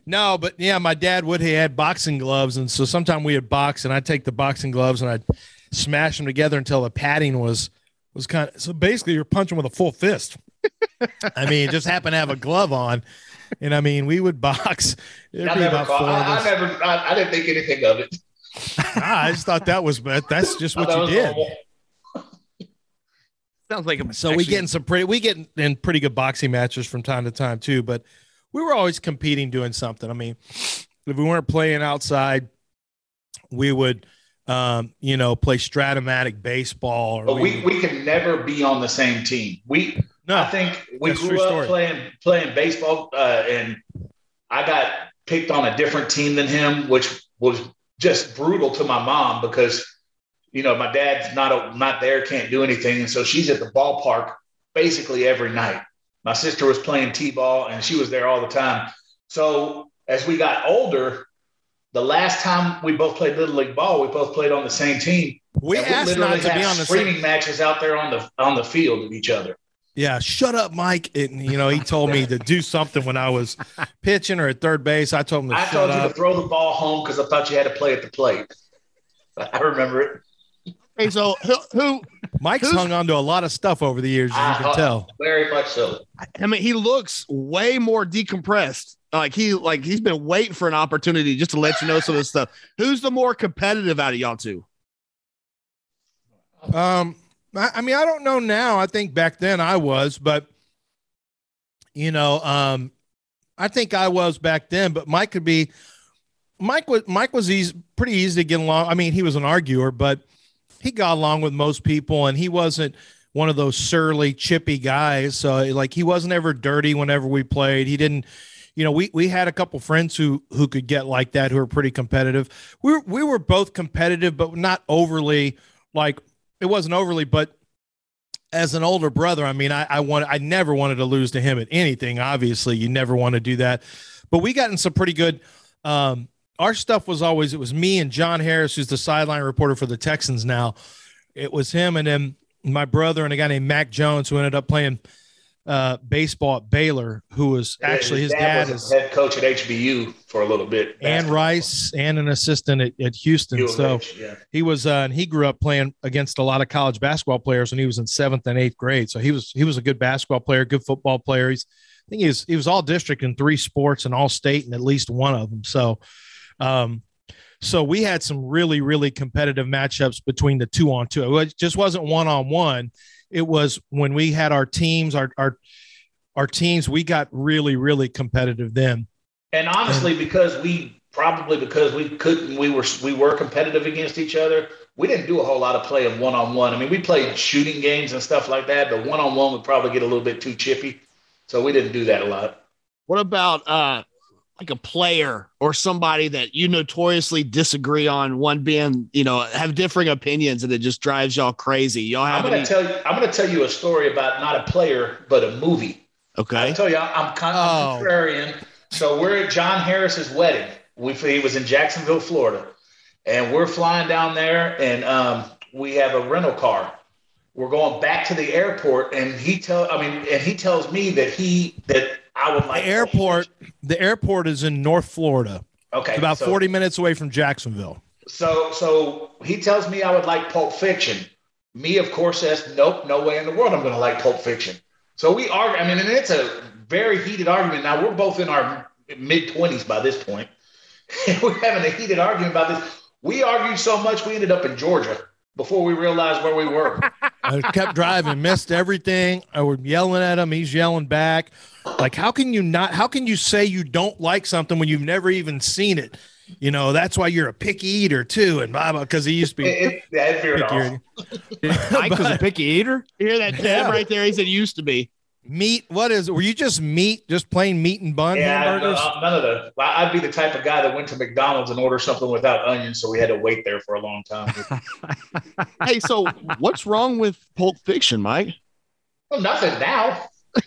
no, but yeah, my dad would he had boxing gloves, and so sometime we would box, and I'd take the boxing gloves and I'd smash them together until the padding was was kind of so basically you're punching with a full fist. I mean, just happen to have a glove on, and I mean we would box. I never, caught, I, I never, I, I didn't think anything of it. I just thought that was, but that's just what you did. normal. Sounds like a So we get in some pretty, we get in pretty good boxing matches from time to time too. But we were always competing, doing something. I mean, if we weren't playing outside, we would, um, you know, play Strat-O-Matic baseball. Or But we, we could never be on the same team. We, no, I think we grew up story. playing playing baseball, uh, and I got picked on a different team than him, which was just brutal to my mom because you know my dad's not a, not there, can't do anything, and so she's at the ballpark basically every night. My sister was playing t-ball, and she was there all the time. So as we got older, the last time we both played little league ball, we both played on the same team. we asked literally not to be had on the screaming matches out there on the on the field of each other. Yeah, shut up, Mike. And you know, he told me to do something when I was pitching or at third base. I told him to I told you up. to throw the ball home because I thought you had to play at the plate. I remember it. Hey, so who, who? Mike's hung on to a lot of stuff over the years, as you can Uh, tell. Very much so. I mean, he looks way more decompressed. Like he, like he's been waiting for an opportunity just to let you know some of this stuff. Who's the more competitive out of y'all two? Um, I, I mean, I don't know now. I think back then I was, but you know, um, I think I was back then. But Mike could be. Mike was Mike was easy, pretty easy to get along. I mean, he was an arguer, but he got along with most people, and he wasn't one of those surly, chippy guys. So, like, he wasn't ever dirty whenever we played. He didn't. You know, we we had a couple friends who who could get like that, who were pretty competitive. We were, we were both competitive, but not overly like it wasn't overly, but as an older brother, I mean, I, I want I never wanted to lose to him at anything. Obviously, you never want to do that. But we got in some pretty good. Um, our stuff was always it was me and John Harris, who's the sideline reporter for the Texans now. It was him and then my brother and a guy named Mac Jones, who ended up playing uh, baseball at Baylor, who was actually his dad was is head coach at HBU for a little bit. and Rice and an assistant at, at Houston. So yeah. he was uh, and he grew up playing against a lot of college basketball players when he was in seventh and eighth grade. So he was he was a good basketball player, good football player. He's I think he was he was all district in three sports and all state in at least one of them. So um so we had some really really competitive matchups between the two on two. It just wasn't one on one. It was when we had our teams, our our our teams, we got really really competitive then. And honestly, because we probably because we couldn't, we were we were competitive against each other. We didn't do a whole lot of playing one on one. I mean, we played shooting games and stuff like that, but one on one would probably get a little bit too chippy. So we didn't do that a lot. What about uh like a player or somebody that you notoriously disagree on? One being, you know, have differing opinions and it just drives y'all crazy. Y'all I'm have gonna any? tell you. I'm gonna tell you a story about not a player, but a movie. Okay. I okay. tell you, I'm kind of Oh. contrarian. So we're at John Harris's wedding. We he was in Jacksonville, Florida, and we're flying down there, and um, we have a rental car. We're going back to the airport, and he tell I mean, and he tells me that he that I would like The airport the airport is in North Florida. Okay, It's about so- 40 minutes away from Jacksonville. So so he tells me I would like Pulp Fiction. Me, of course, says nope, no way in the world I'm going to like Pulp Fiction. So we argue. I mean, and it's a very heated argument. Now we're both in our mid twenties by this point. we're having a heated argument about this. We argued so much we ended up in Georgia before we realized where we were. I kept driving, missed everything. I was yelling at him. He's yelling back. Like, how can you not? How can you say you don't like something when you've never even seen it? you know, that's why you're a picky eater too, and blah blah. Because he used to be. It, it, yeah, it veered picky eater. Mike was a picky eater. You hear that tab Yeah. right there? He said used to be. Meat. What is? Were you just meat? Just plain meat and bun Yeah, uh, hamburgers? no, none of the. well, I'd be the type of guy that went to McDonald's and ordered something without onions, so we had to wait there for a long time. Hey, so what's wrong with Pulp Fiction, Mike? well, nothing now.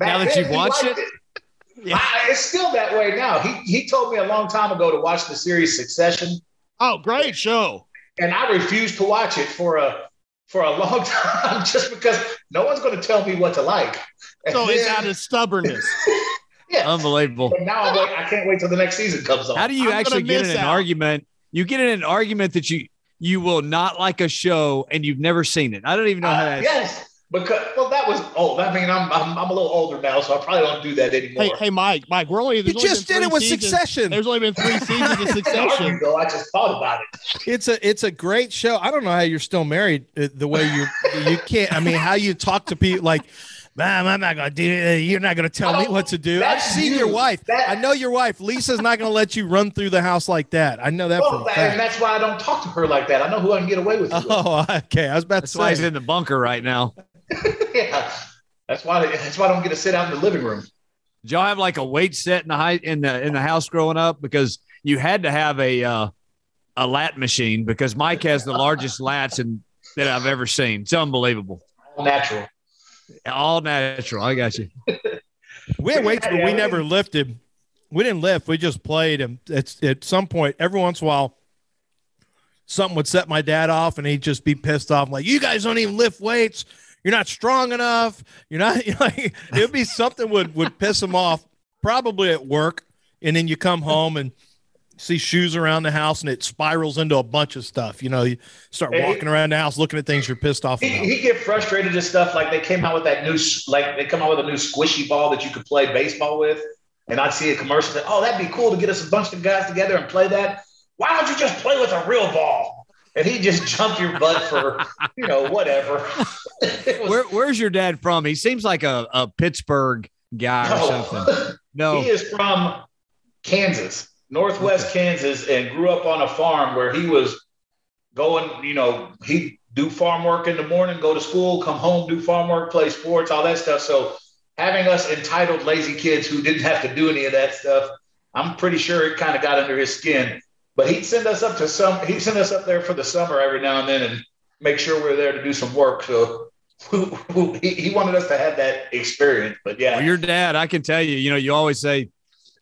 Now that you've watched liked it? I- it's still that way now. He he told me a long time ago to watch the series Succession, Oh, great show. and I refused to watch it for a for a long time just because no one's going to tell me what to like. And So it's out of stubbornness. yeah. Unbelievable. But now I'm like, I can't wait till the next season comes on. How do you I'm actually get in miss an out. argument? You get in an argument that you you will not like a show and you've never seen it. I don't even know how Uh, that. yes, because well, that was old. I mean, I'm, I'm I'm a little older now, so I probably don't do that anymore. Hey, hey, Mike, Mike, we're only. You there's only just been did it with seasons. Succession. There's only been three seasons of Succession. argue, though. I just thought about it. It's a it's a great show. I don't know how you're still married. uh, The way you you can't. I mean, how you talk to people like, "Ma'am, I'm not gonna do. it. You're not gonna tell me what to do." I've seen you. your wife. That- I know your wife. Lisa's not gonna let you run through the house like that. I know that Well, for and that's why I don't talk to her like that. I know who I can get away with. Oh, okay. I was about That's to why he's in the bunker right now. yeah, that's why. That's why I don't get to sit out in the living room. Did y'all have like a weight set in the height in the in the house growing up because you had to have a uh, a lat machine because Mike has the largest lats in, that I've ever seen. It's unbelievable. All natural. All natural. I got you. We had weights, but we we- never lifted. We didn't lift. We just played. And it's at some point, every once in a while, something would set my dad off, and he'd just be pissed off, like, "You guys don't even lift weights. You're not strong enough. You're not." You know, like, it'd be something would would piss him off, probably at work, and then you come home and see shoes around the house, and it spirals into a bunch of stuff. You know, you start walking around the house looking at things you're pissed off He, about. he get frustrated at stuff like they came out with that new, like they come out with a new squishy ball that you could play baseball with, and I'd see a commercial that, oh, that'd be cool to get us a bunch of guys together and play that. Why don't you just play with a real ball? And he just jump your butt for, you know, whatever. Was- Where, where's your dad from? He seems like a, a Pittsburgh guy or something. no. No. He is from Kansas, Northwest Kansas, and grew up on a farm where he was going, you know, he do farm work in the morning, go to school, come home, do farm work, play sports, all that stuff. So having us entitled lazy kids who didn't have to do any of that stuff, I'm pretty sure it kind of got under his skin. But he'd send us up to some he'd send us up there for the summer every now and then and make sure we are there to do some work. So he, he wanted us to have that experience. But yeah. Well, your dad, I can tell you, you know, you always say,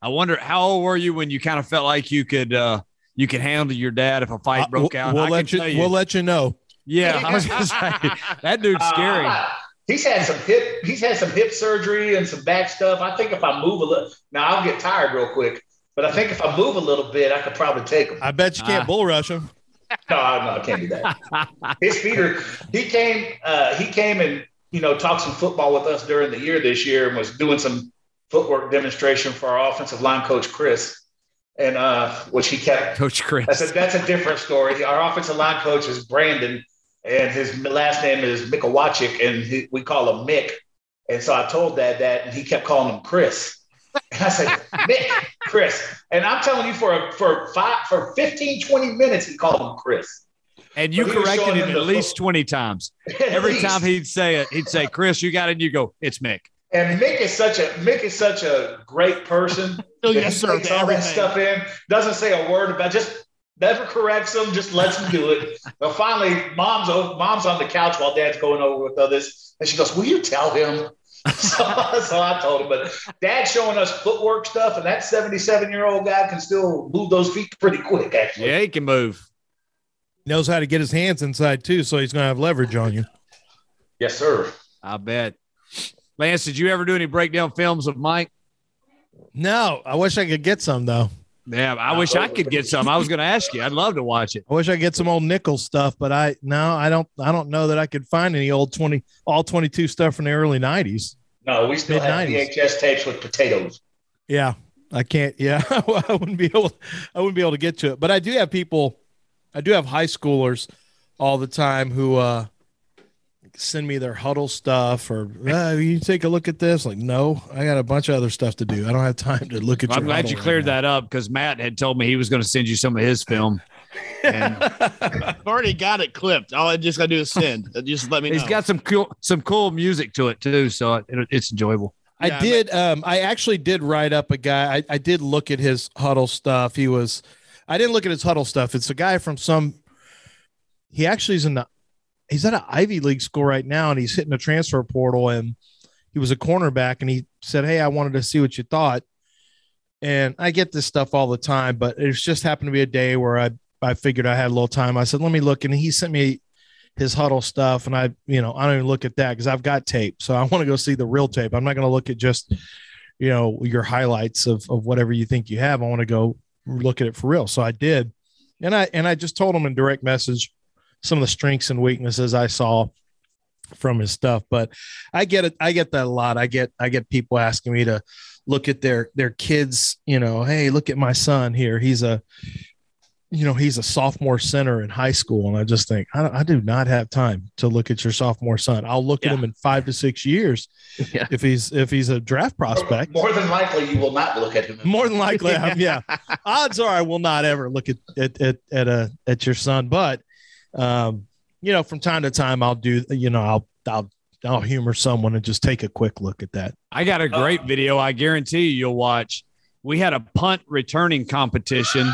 I wonder how old were you when you kind of felt like you could uh you could handle your dad if a fight Uh, broke we'll- out. We'll I let you, you. We'll let you know. yeah, I was gonna say that dude's scary. Uh, he's had some hip. He's had some hip surgery and some back stuff. I think if I move a little, now I'll get tired real quick. But I think if I move a little bit, I could probably take him. I bet you can't Ah. bull rush him. No, no, I can't do that. His feet are. He came. Uh, he came and you know talked some football with us during the year this year and was doing some footwork demonstration for our offensive line coach Chris, and uh, which he kept Coach Chris. That's a that's a different story. Our offensive line coach is Brandon, and his last name is Mikawachik, and he, we call him Mick. And so I told Dad that, and he kept calling him Chris. And I said, Mick, Chris. And I'm telling you, for a, for five for 15, 20 minutes, he called him Chris. and you but he was corrected him him at least foot- 20 times. At Every least. time he'd say it, he'd say, Chris, you got it. And you go, it's Mick. And Mick is such a Mick is such a great person. Still oh, that yes, sir, takes all that stuff in, doesn't say a word about just never corrects him, just lets him do it. But finally, mom's o- mom's on the couch while dad's going over with others, and she goes, "Will you tell him?" so, so I told him, but dad's showing us footwork stuff, and that 77 year old guy can still move those feet pretty quick, actually. Yeah, he can move. Knows how to get his hands inside too, so he's gonna have leverage on you. Yes, sir. I bet. Lance, did you ever do any breakdown films of Mike? No, I wish I could get some though. Yeah, I wish I could get some. I was going to ask you. I'd love to watch it. I wish I could get some old nickel stuff, but I no, I don't. I don't know that I could find any old twenty, all twenty two stuff from the early nineties. No, we still have Mid-nineties. VHS tapes with potatoes. Yeah, I can't. Yeah, I wouldn't be able. I wouldn't be able to get to it. But I do have people. I do have high schoolers all the time who uh send me their huddle stuff or uh, you take a look at this. Like, no, I got a bunch of other stuff to do. I don't have time to look at. I'm glad you cleared right that up because Matt had told me he was going to send you some of his film. And I've already got it clipped. All I just got to do is send. Just let me. He's got some cool, some cool music to it too, so it, it's enjoyable. I yeah, did. Um, I actually did write up a guy. I, I did look at his huddle stuff. He was. I didn't look at his huddle stuff. It's a guy from some. He actually is in the. He's at an Ivy League school right now, and he's hitting the transfer portal. And he was a cornerback, and he said, "Hey, I wanted to see what you thought." And I get this stuff all the time, but it's just happened to be a day where I I figured I had a little time. I said, "Let me look," and he sent me his huddle stuff, and I, you know, I don't even look at that because I've got tape, so I want to go see the real tape. I'm not going to look at just, you know, your highlights of of whatever you think you have. I want to go look at it for real. So I did, and I and I just told him in direct message some of the strengths and weaknesses I saw from his stuff. But I get it. I get that a lot. I get I get people asking me to look at their their kids. You know, hey, look at my son here. He's a you know he's a sophomore center in high school and i just think i, I do not have time to look at your sophomore son i'll look yeah. at him in five to six years yeah. if he's if he's a draft prospect more than likely you will not look at him more than likely yeah odds are i will not ever look at at at, at a at your son but um you know from time to time i'll do you know i'll i'll I'll humor someone and just take a quick look at that. I got a great uh, video. I guarantee you, you'll watch. We had a punt returning competition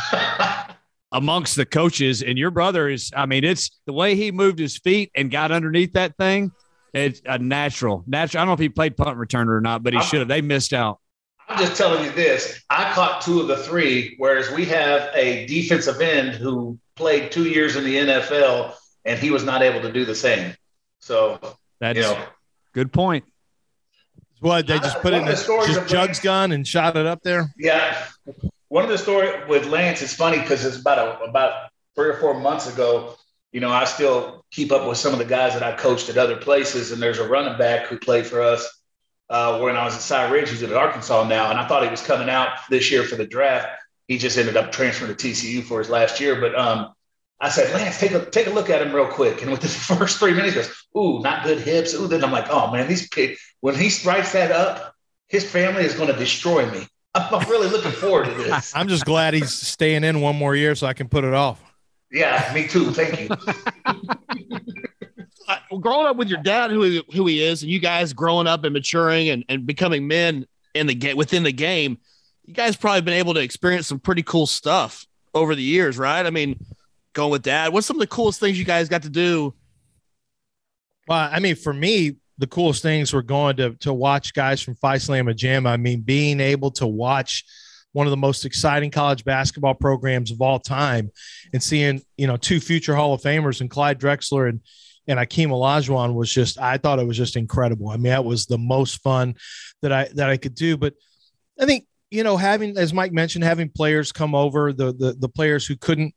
amongst the coaches. And your brother is, I mean, it's the way he moved his feet and got underneath that thing. It's a natural, natural. I don't know if he played punt returner or not, but he should have. They missed out. I'm just telling you this. I caught two of the three, whereas we have a defensive end who played two years in the NFL and he was not able to do the same. So that's you know, good point. What they just put it in the, just Jug's gun and shot it up there? Yeah. One of the story with Lance is funny because it's about a, about three or four months ago. You know, I still keep up with some of the guys that I coached at other places, and there's a running back who played for us uh, when I was at Cy Ridge. He's at Arkansas now, and I thought he was coming out this year for the draft. He just ended up transferring to TCU for his last year. But um, I said, Lance, take a take a look at him real quick. And with the first three minutes, he goes, "Ooh, not good hips." Ooh, then I'm like, "Oh man, these when he writes that up, his family is going to destroy me." I'm really looking forward to this. I'm just glad he's staying in one more year so I can put it off. Yeah, me too. Thank you. Growing up with your dad, who he, who he is, and you guys growing up and maturing and, and becoming men in the game within the game, you guys probably been able to experience some pretty cool stuff over the years, right? I mean, going with dad, what's some of the coolest things you guys got to do? Well, I mean, for me, the coolest things were going to to watch guys from Phi Jam. I mean, being able to watch one of the most exciting college basketball programs of all time and seeing, you know, two future Hall of Famers and Clyde Drexler and and Akeem Olajuwon was just I thought it was just incredible. I mean, that was the most fun that I that I could do. But I think, you know, having as Mike mentioned, having players come over, the the the players who couldn't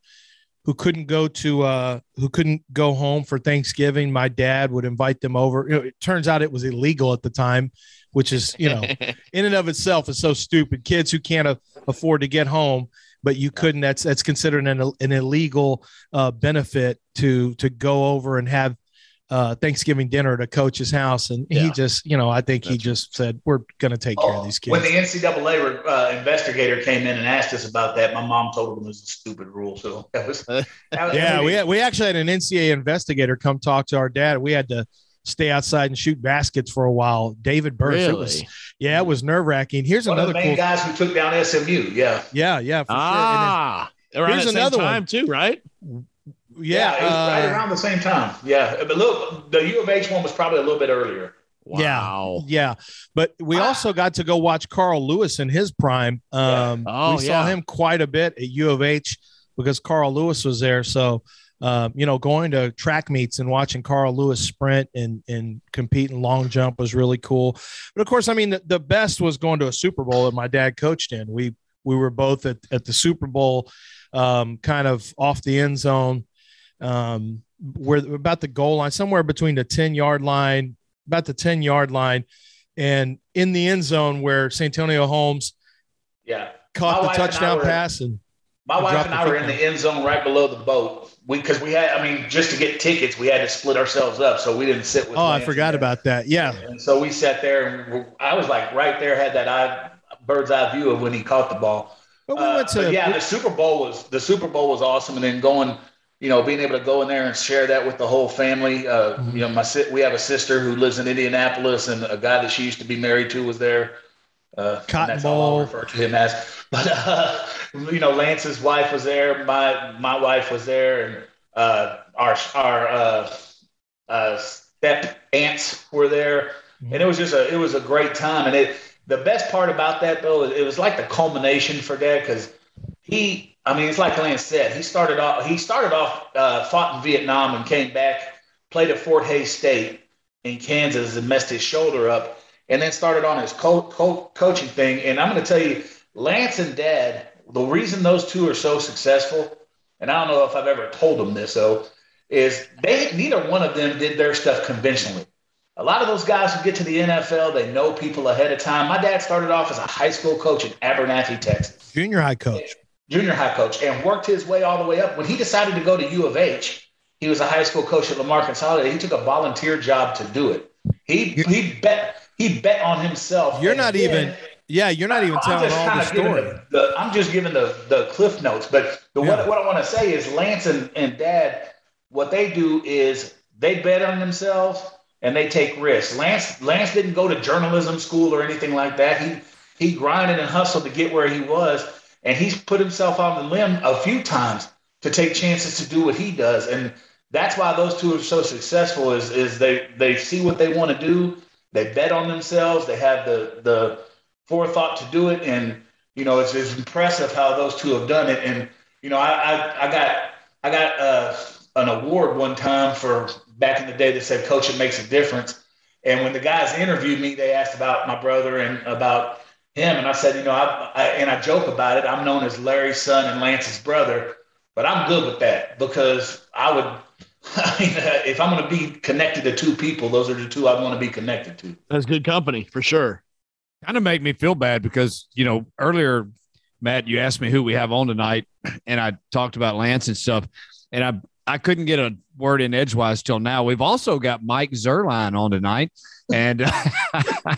who couldn't go to uh, who couldn't go home for Thanksgiving, my dad would invite them over. You know, it turns out it was illegal at the time, which is you know in and of itself is so stupid. Kids who can't a- afford to get home, but you couldn't. That's that's considered an, an illegal uh, benefit to to go over and have uh, Thanksgiving dinner at a coach's house, and yeah. he just, you know, I think That's he just said, "We're going to take oh, care of these kids." When the NCAA uh, investigator came in and asked us about that, my mom told him it was a stupid rule. So that was, that was yeah. We had, we actually had an NCAA investigator come talk to our dad. We had to stay outside and shoot baskets for a while. David Berst. Really? It was, yeah, it was nerve wracking. Here's One another of the main cool guys who took down SMU. Yeah, yeah, yeah. ah, sure. here's another time one too, right? Yeah, yeah uh, right around the same time. Yeah, but look, the U of H one was probably a little bit earlier. Wow. Yeah, yeah. But we wow. also got to go watch Carl Lewis in his prime. Um, yeah. oh, we saw him quite a bit at U of H because Carl Lewis was there. So, um, you know, going to track meets and watching Carl Lewis sprint and and compete in long jump was really cool. But of course, I mean, the, the best was going to a Super Bowl that my dad coached in. We we were both at, at the Super Bowl, um, kind of off the end zone um, we're about the goal line, somewhere between the 10 yard line, about the 10 yard line, and in the end zone where Santonio Holmes yeah caught My the touchdown pass and My wife and I were in the end zone right below the boat. We because we had, I mean, just to get tickets, we had to split ourselves up, so we didn't sit with. Oh, I forgot and- about that. Yeah. And so we sat there, and I was like right there, had that eye, bird's eye view of when he caught the ball. But we Uh, went to but yeah, the Super Bowl was the Super Bowl was awesome, and then going, you know, being able to go in there and share that with the whole family. Uh, Mm-hmm. You know, my we have a sister who lives in Indianapolis, and a guy that she used to be married to was there. Uh, that's all I'll refer to him as. But uh, you know, Lance's wife was there. My my wife was there, and uh, our our uh, uh, step aunts were there, and it was just a it was a great time. And it the best part about that though, it was like the culmination for Dad because he, I mean, it's like Lance said, he started off he started off uh, fought in Vietnam and came back, played at Fort Hays State in Kansas and messed his shoulder up, and then started on his co- co- coaching thing. And I'm going to tell you, Lance and Dad, the reason those two are so successful, and I don't know if I've ever told them this though, is they neither one of them did their stuff conventionally. A lot of those guys who get to the NFL, they know people ahead of time. My dad started off as a high school coach in Abernathy, Texas junior high coach. junior high coach and worked his way all the way up. When he decided to go to U of H, he was a high school coach at Lamar Consolidated. He took a volunteer job to do it. He he bet he bet on himself. You're And not then- even. Yeah, you're not even I'm telling all the story. The, the- I'm just giving the the cliff notes. But the, Yeah. what what I want to say is Lance and, and Dad, what they do is they bet on themselves and they take risks. Lance Lance didn't go to journalism school or anything like that. He he grinded and hustled to get where he was, and he's put himself on the limb a few times to take chances to do what he does. And that's why those two are so successful is is they they see what they want to do, they bet on themselves, they have the the forethought to do it, and you know it's, it's impressive how those two have done it. And you know I I, I got I got uh, an award one time for back in the day that said coach it makes a difference. And when the guys interviewed me, they asked about my brother and about him, and I said, you know, I, I and I joke about it. I'm known as Larry's son and Lance's brother, but I'm good with that because I would. I mean, uh, if I'm going to be connected to two people, those are the two I want to be connected to. That's good company for sure. kind of make me feel bad because you know earlier matt you asked me who we have on tonight and i talked about lance and stuff and i i couldn't get a word in edgewise till now we've also got mike zierlein on tonight and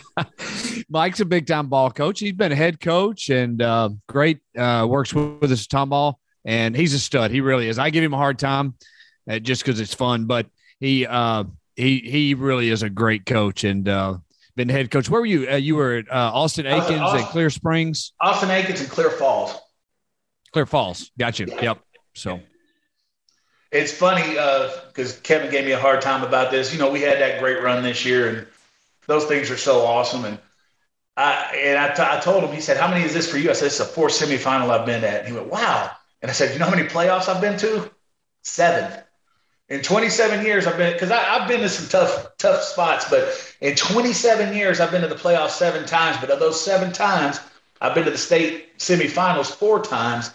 mike's a big time ball coach he's been a head coach and uh, great uh, works with, with us tomball and he's a stud he really is i give him a hard time uh, just because it's fun but he uh, he he really is a great coach and uh, been head coach. Where were you? Uh, you were at uh, Austin at Akins Austin. at Clear Springs, Austin Akins and Clear Falls. Clear Falls. Got you. Yep. So It's funny because Kevin gave me a hard time about this. You know, we had that great run this year, and those things are so awesome. And I and I, t- I told him, he said, "How many is this for you?" I said, "It's a fourth semifinal I've been at." And he went, "Wow!" And I said, "You know how many playoffs I've been to? Seven. In 27 years, I've been because I've been to some tough tough spots, but in 27 years, I've been to the playoffs seven times. But of those seven times, I've been to the state semifinals four times."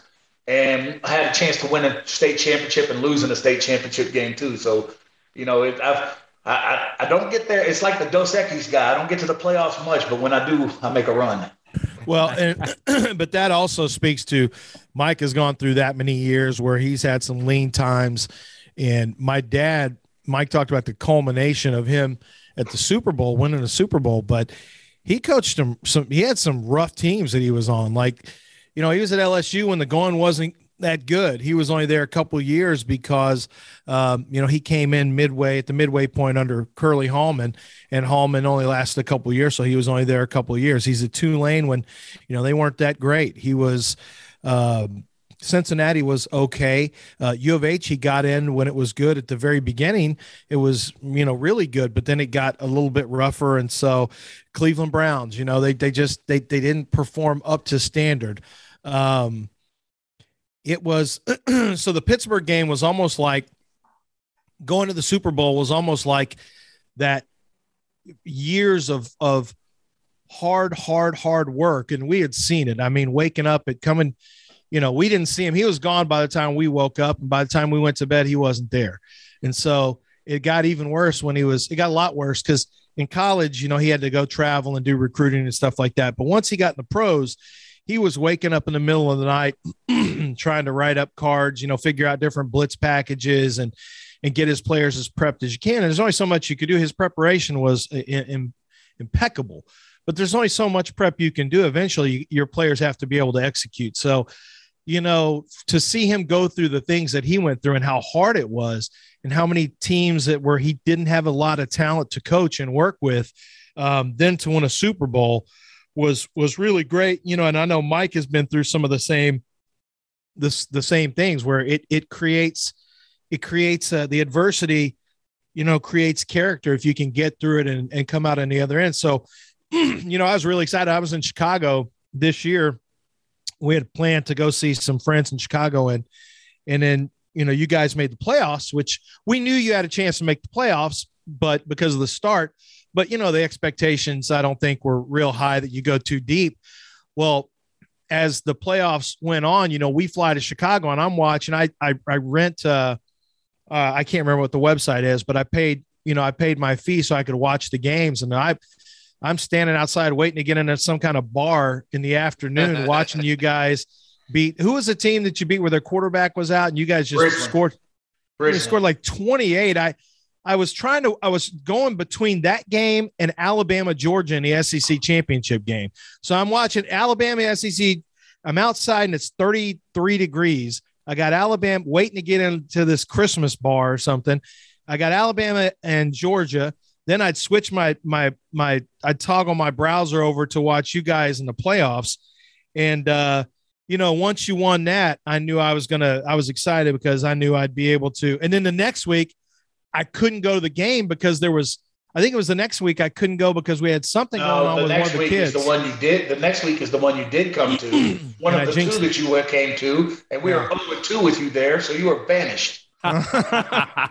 and I had a chance to win a state championship and lose in a state championship game too. So, you know, it, I've, I, I, I don't get there. It's like the Dos Equis guy. I don't get to the playoffs much, but when I do, I make a run. Well, and, but that also speaks to Mike has gone through that many years where he's had some lean times. And my dad, Mike talked about the culmination of him at the Super Bowl, winning the Super Bowl, but he coached him some, he had some rough teams that he was on. Like, you know, he was at LSU when the going wasn't that good. He was only there a couple years because, um, you know, he came in midway at the midway point under Curley Hallman, and Hallman only lasted a couple years, so he was only there a couple years. He's at Tulane when, you know, they weren't that great. He was. Um, Cincinnati was okay. Uh, U of H, he got in when it was good at the very beginning. It was, you know, really good, but then it got a little bit rougher. And so Cleveland Browns, you know, they, they just, they, they didn't perform up to standard. Um, it was, so the Pittsburgh game was almost like going to the Super Bowl was almost like that years of, of hard, hard, hard work. And we had seen it. I mean, waking up at coming, you know, we didn't see him. He was gone by the time we woke up. And by the time we went to bed, he wasn't there. And so it got even worse when he was, it got a lot worse because in college, you know, he had to go travel and do recruiting and stuff like that. But once he got in the pros, he was waking up in the middle of the night trying to write up cards, you know, figure out different blitz packages and and get his players as prepped as you can. And there's only so much you could do. His preparation was in, in, impeccable, but there's only so much prep you can do. Eventually, your players have to be able to execute. So, you know, to see him go through the things that he went through and how hard it was, and how many teams that where he didn't have a lot of talent to coach and work with, um, then to win a Super Bowl was was really great. You know, and I know Mike has been through some of the same this the same things where it it creates it creates uh, the adversity you know creates character if you can get through it and, and come out on the other end so you know i was really excited i was in chicago this year we had planned to go see some friends in chicago and and then you know you guys made the playoffs which we knew you had a chance to make the playoffs but because of the start but you know the expectations i don't think were real high that you go too deep. Well as the playoffs went on you know we fly to chicago and i'm watching i i, I rent uh, uh i can't remember what the website is but i paid you know i paid my fee so i could watch the games. And i i'm standing outside waiting to get into some kind of bar in the afternoon watching you guys beat who was the team that you beat where their quarterback was out and you guys just Bridgeland. scored you Bridgeland. scored like 28 i I was trying to, I was going between that game and Alabama, Georgia in the SEC championship game. So I'm watching Alabama, SEC. I'm outside and it's 33 degrees. I got Alabama waiting to get into this Christmas bar or something. I got Alabama and Georgia. Then I'd switch my, my, my, I'd toggle my browser over to watch you guys in the playoffs. And, uh, you know, once you won that, I knew I was going to, I was excited because I knew I'd be able to. And then the next week, I couldn't go to the game because there was, I think it was the next week I couldn't go because we had something going on with one of the week kids. is the one you did. The next week is the one you did come to. One And I of the jinxed two that you came to, and we were 0 2 with you there, so you were banished. yeah,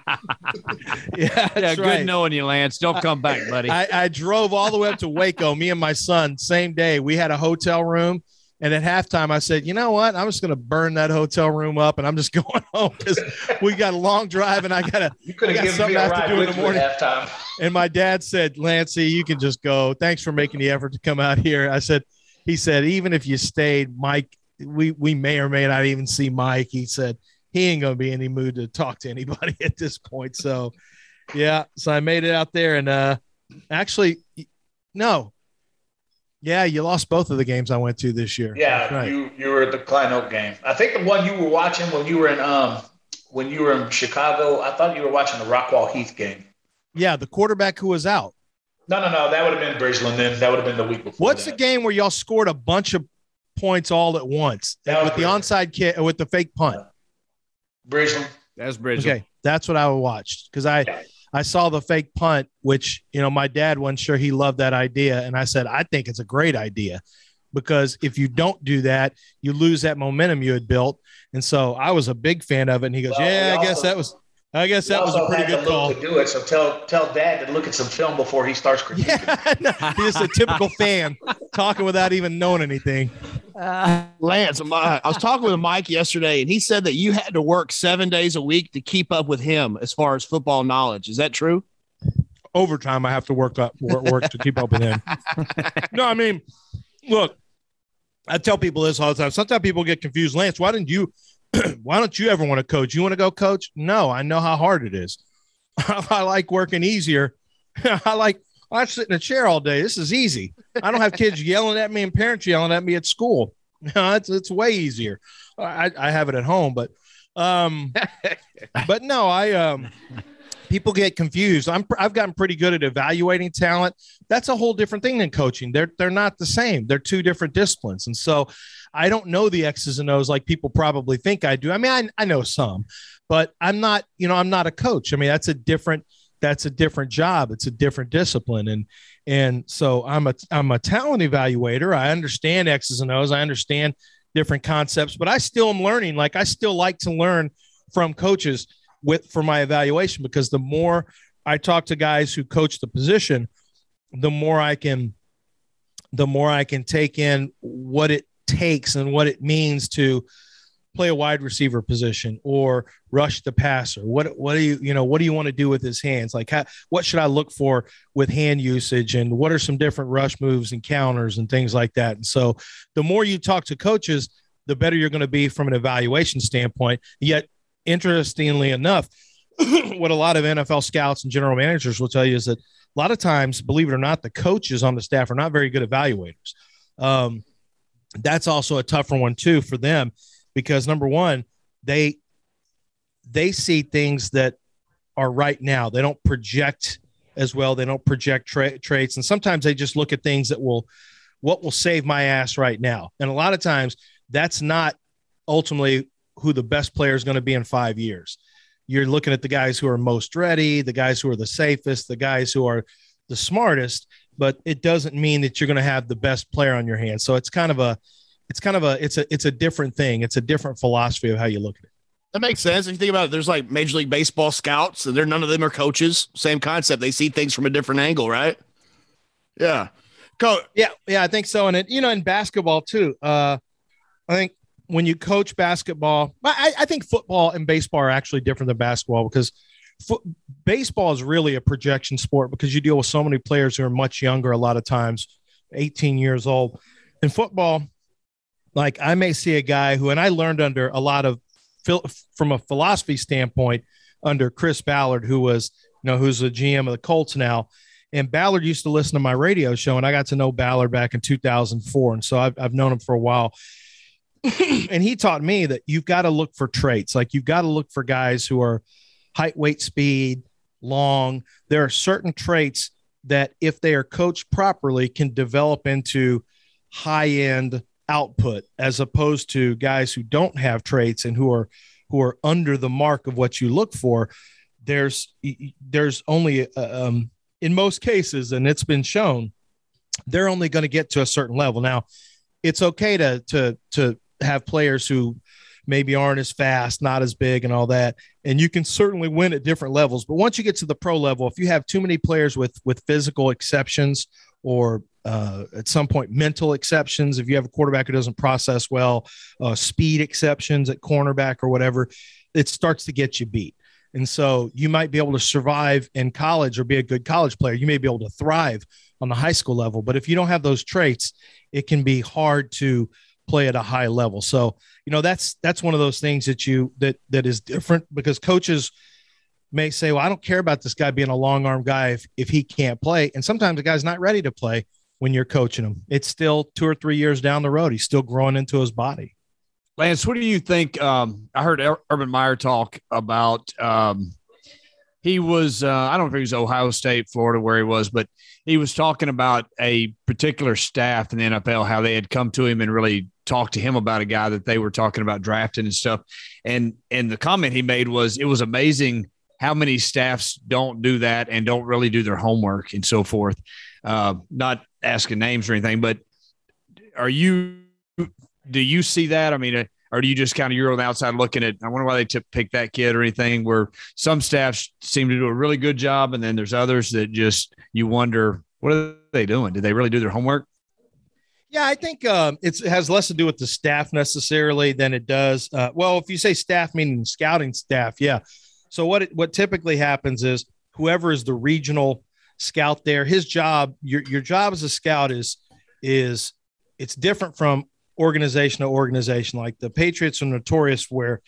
that's yeah, good right. knowing you, Lance. Don't come back, buddy. I, I drove all the way up to Waco, me and my son, same day. We had a hotel room. And at halftime, I said, you know what? I'm just going to burn that hotel room up and I'm just going home because we got a long drive and I got to. You could I have got given me something I a have to do in the morning. halftime. And my dad said, Lancey, you can just go. Thanks for making the effort to come out here. I said, he said, even if you stayed, Mike, we, we may or may not even see Mike. He said, he ain't going to be in any mood to talk to anybody at this point. So, yeah. So I made it out there and uh actually, no. Yeah, you lost both of the games I went to this year. Yeah, right. you you were at the Klein Oak game. I think the one you were watching when you were in um when you were in Chicago. I thought you were watching the Rockwall Heath game. yeah, the quarterback who was out. No, no, no. That would have been Bridgeland. Then that would have been the week before. What's the game where y'all scored a bunch of points all at once That with the onside kick with the fake punt? Bridgeland. That's Bridget. Okay, that's what I watched because I Yeah. I saw the fake punt, which you know my dad wasn't sure he loved that idea, and I said I think it's a great idea because if you don't do that, you lose that momentum you had built, and so I was a big fan of it. And he goes, Well, "Yeah, we I guess that was I guess that was a pretty good the call." to do it. So tell tell Dad to look at some film before he starts critiquing. Yeah, he's a typical fan talking without even knowing anything. Uh, Lance, my, I was talking with Mike yesterday, and he said that you had to work seven days a week to keep up with him as far as football knowledge. Is that true? overtime I have to work up work, work to keep up with him. no, I mean, look, I tell people this all the time. Sometimes people get confused. Lance, why didn't you? why don't you ever want to coach? You want to go coach? No, I know how hard it is. I like working easier. I like I sit in a chair all day. This is easy. I don't have kids yelling at me and parents yelling at me at school. No, it's it's way easier. I, I have it at home, but um, but no, I um, people get confused. I'm I've gotten pretty good at evaluating talent. That's a whole different thing than coaching. They're they're not the same. They're two different disciplines, and so I don't know the X's and O's like people probably think I do. I mean, I, I know some, but I'm not. You know, I'm not a coach. I mean, that's a different that's a different job. It's a different discipline, and and so I'm a I'm a talent evaluator. I understand X's and O's. I understand different concepts, but I still am learning. Like I still like to learn from coaches with for my evaluation because the more I talk to guys who coach the position, the more I can the more I can take in what it takes and what it means to play a wide receiver position or rush the passer? What what do you you know what do you want to do with his hands? Like how, what should I look for with hand usage and what are some different rush moves and counters and things like that? And so the more you talk to coaches, the better you're going to be from an evaluation standpoint. Yet interestingly enough, what a lot of NFL scouts and general managers will tell you is that a lot of times, believe it or not, the coaches on the staff are not very good evaluators. Um, that's also a tougher one too for them because number one, they they see things that are right now. They don't project as well. They don't project tra- traits, and sometimes they just look at things that will what will save my ass right now. And a lot of times, that's not ultimately who the best player is going to be in five years. You're looking at the guys who are most ready, the guys who are the safest, the guys who are the smartest, but it doesn't mean that you're going to have the best player on your hands. So it's kind of a it's kind of a it's a it's a different thing. It's a different philosophy of how you look at it. That makes sense. If you think about it, there's like Major League Baseball scouts, and they're none of them are coaches. Same concept. They see things from a different angle, right? Yeah. Go. Yeah, yeah, I think so. And it, you know, in basketball too. Uh, I think when you coach basketball, I, I think football and baseball are actually different than basketball because foot, baseball is really a projection sport because you deal with so many players who are much younger a lot of times, 18 years old. In football, like I may see a guy who, and I learned under a lot of from a philosophy standpoint under Chris Ballard, who was, you know, who's the GM of the Colts now. And Ballard used to listen to my radio show, and I got to know Ballard back in 2004. And so I've, I've known him for a while. and he taught me that you've got to look for traits. Like you've got to look for guys who are height, weight, speed, long. There are certain traits that, if they are coached properly, can develop into high end output, as opposed to guys who don't have traits and who are who are under the mark of what you look for. There's there's only uh, um, in most cases, and it's been shown, they're only going to get to a certain level. Now, it's okay to to to have players who maybe aren't as fast, not as big, and all that. And you can certainly win at different levels. But once you get to the pro level, if you have too many players with with physical exceptions or uh, at some point mental exceptions, if you have a quarterback who doesn't process well, uh, speed exceptions at cornerback or whatever, it starts to get you beat. And so you might be able to survive in college or be a good college player. You may be able to thrive on the high school level, but if you don't have those traits, it can be hard to play at a high level. So, you know, that's that's one of those things that you that that is different because coaches may say, "Well, I don't care about this guy being a long arm guy if if he can't play." And sometimes the guy's not ready to play when you're coaching him. It's still 2 or 3 years down the road. He's still growing into his body. Lance, what do you think um, I heard Urban Meyer talk about um, he was uh, I don't know if he was Ohio State, Florida, where he was, but he was talking about a particular staff in the NFL, how they had come to him and really talked to him about a guy that they were talking about drafting and stuff. And and the comment he made was it was amazing how many staffs don't do that and don't really do their homework and so forth. Uh, not asking names or anything, but are you do you see that? I mean, uh, or do you just kind of you're on the outside looking at? I wonder why they took pick that kid or anything. Where some staffs seem to do a really good job, and then there's others that just you wonder what are they doing? Did they really do their homework? Yeah, I think um, it has less to do with the staff necessarily than it does. Uh, well, if you say staff, meaning scouting staff, yeah. So what it, what typically happens is whoever is the regional scout there, his job, your your job as a scout is is it's different from organization to organization. Like the Patriots are notorious where,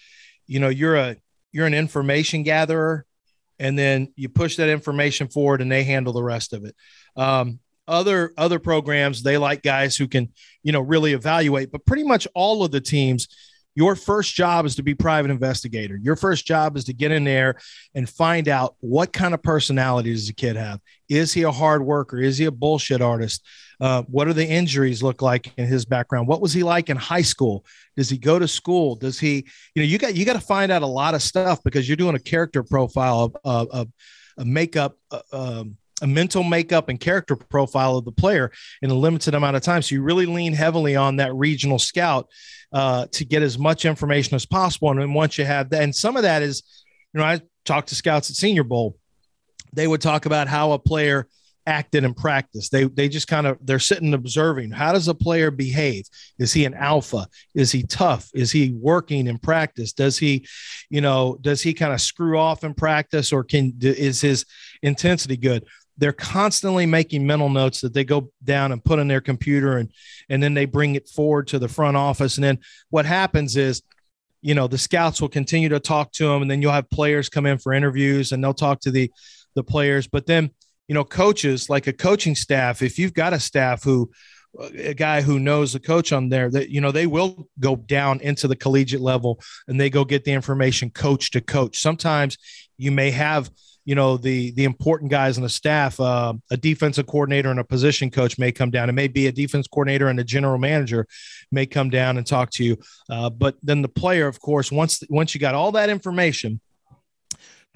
you know, you're a you're an information gatherer, and then you push that information forward, and they handle the rest of it. Um, other other programs they like guys who can you know really evaluate but pretty much all of the teams your first job is to be private investigator. Your first job is to get in there and find out what kind of personality does the kid have. Is he a hard worker? Is he a bullshit artist? Uh, what do the injuries look like in his background? What was he like in high school? Does he go to school? Does he, you know, you got you got to find out a lot of stuff because you're doing a character profile of, makeup. Uh, um, a mental makeup and character profile of the player in a limited amount of time. So you really lean heavily on that regional scout uh, to get as much information as possible. And then once you have that, and some of that is, you know, I talked to scouts at Senior Bowl. They would talk about how a player acted in practice. They they just kind of they're sitting observing. How does a player behave? Is he an alpha? Is he tough? Is he working in practice? Does he, you know, does he kind of screw off in practice or can is his intensity good? They're constantly making mental notes that they go down and put in their computer and and then they bring it forward to the front office and then what happens is you know the scouts will continue to talk to them and then you'll have players come in for interviews and they'll talk to the the players. But then you know, coaches like a coaching staff, if you've got a staff who, a guy who knows the coach on there that you know they will go down into the collegiate level and they go get the information coach to coach. Sometimes you may have you know the the important guys on the staff uh, a defensive coordinator and a position coach may come down. It may be a defense coordinator and a general manager may come down and talk to you. Uh, but then the player of course once once you got all that information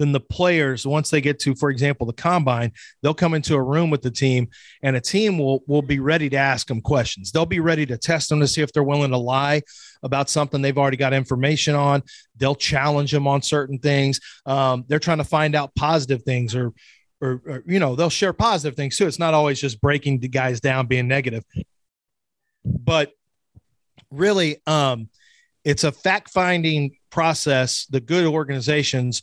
then the players, once they get to, for example, the combine, they'll come into a room with the team and a team will, will be ready to ask them questions. They'll be ready to test them to see if they're willing to lie about something they've already got information on. They'll challenge them on certain things. Um, they're trying to find out positive things or, or, or, you know, they'll share positive things too. It's not always just breaking the guys down, being negative. But really, um, it's a fact finding process. The good organizations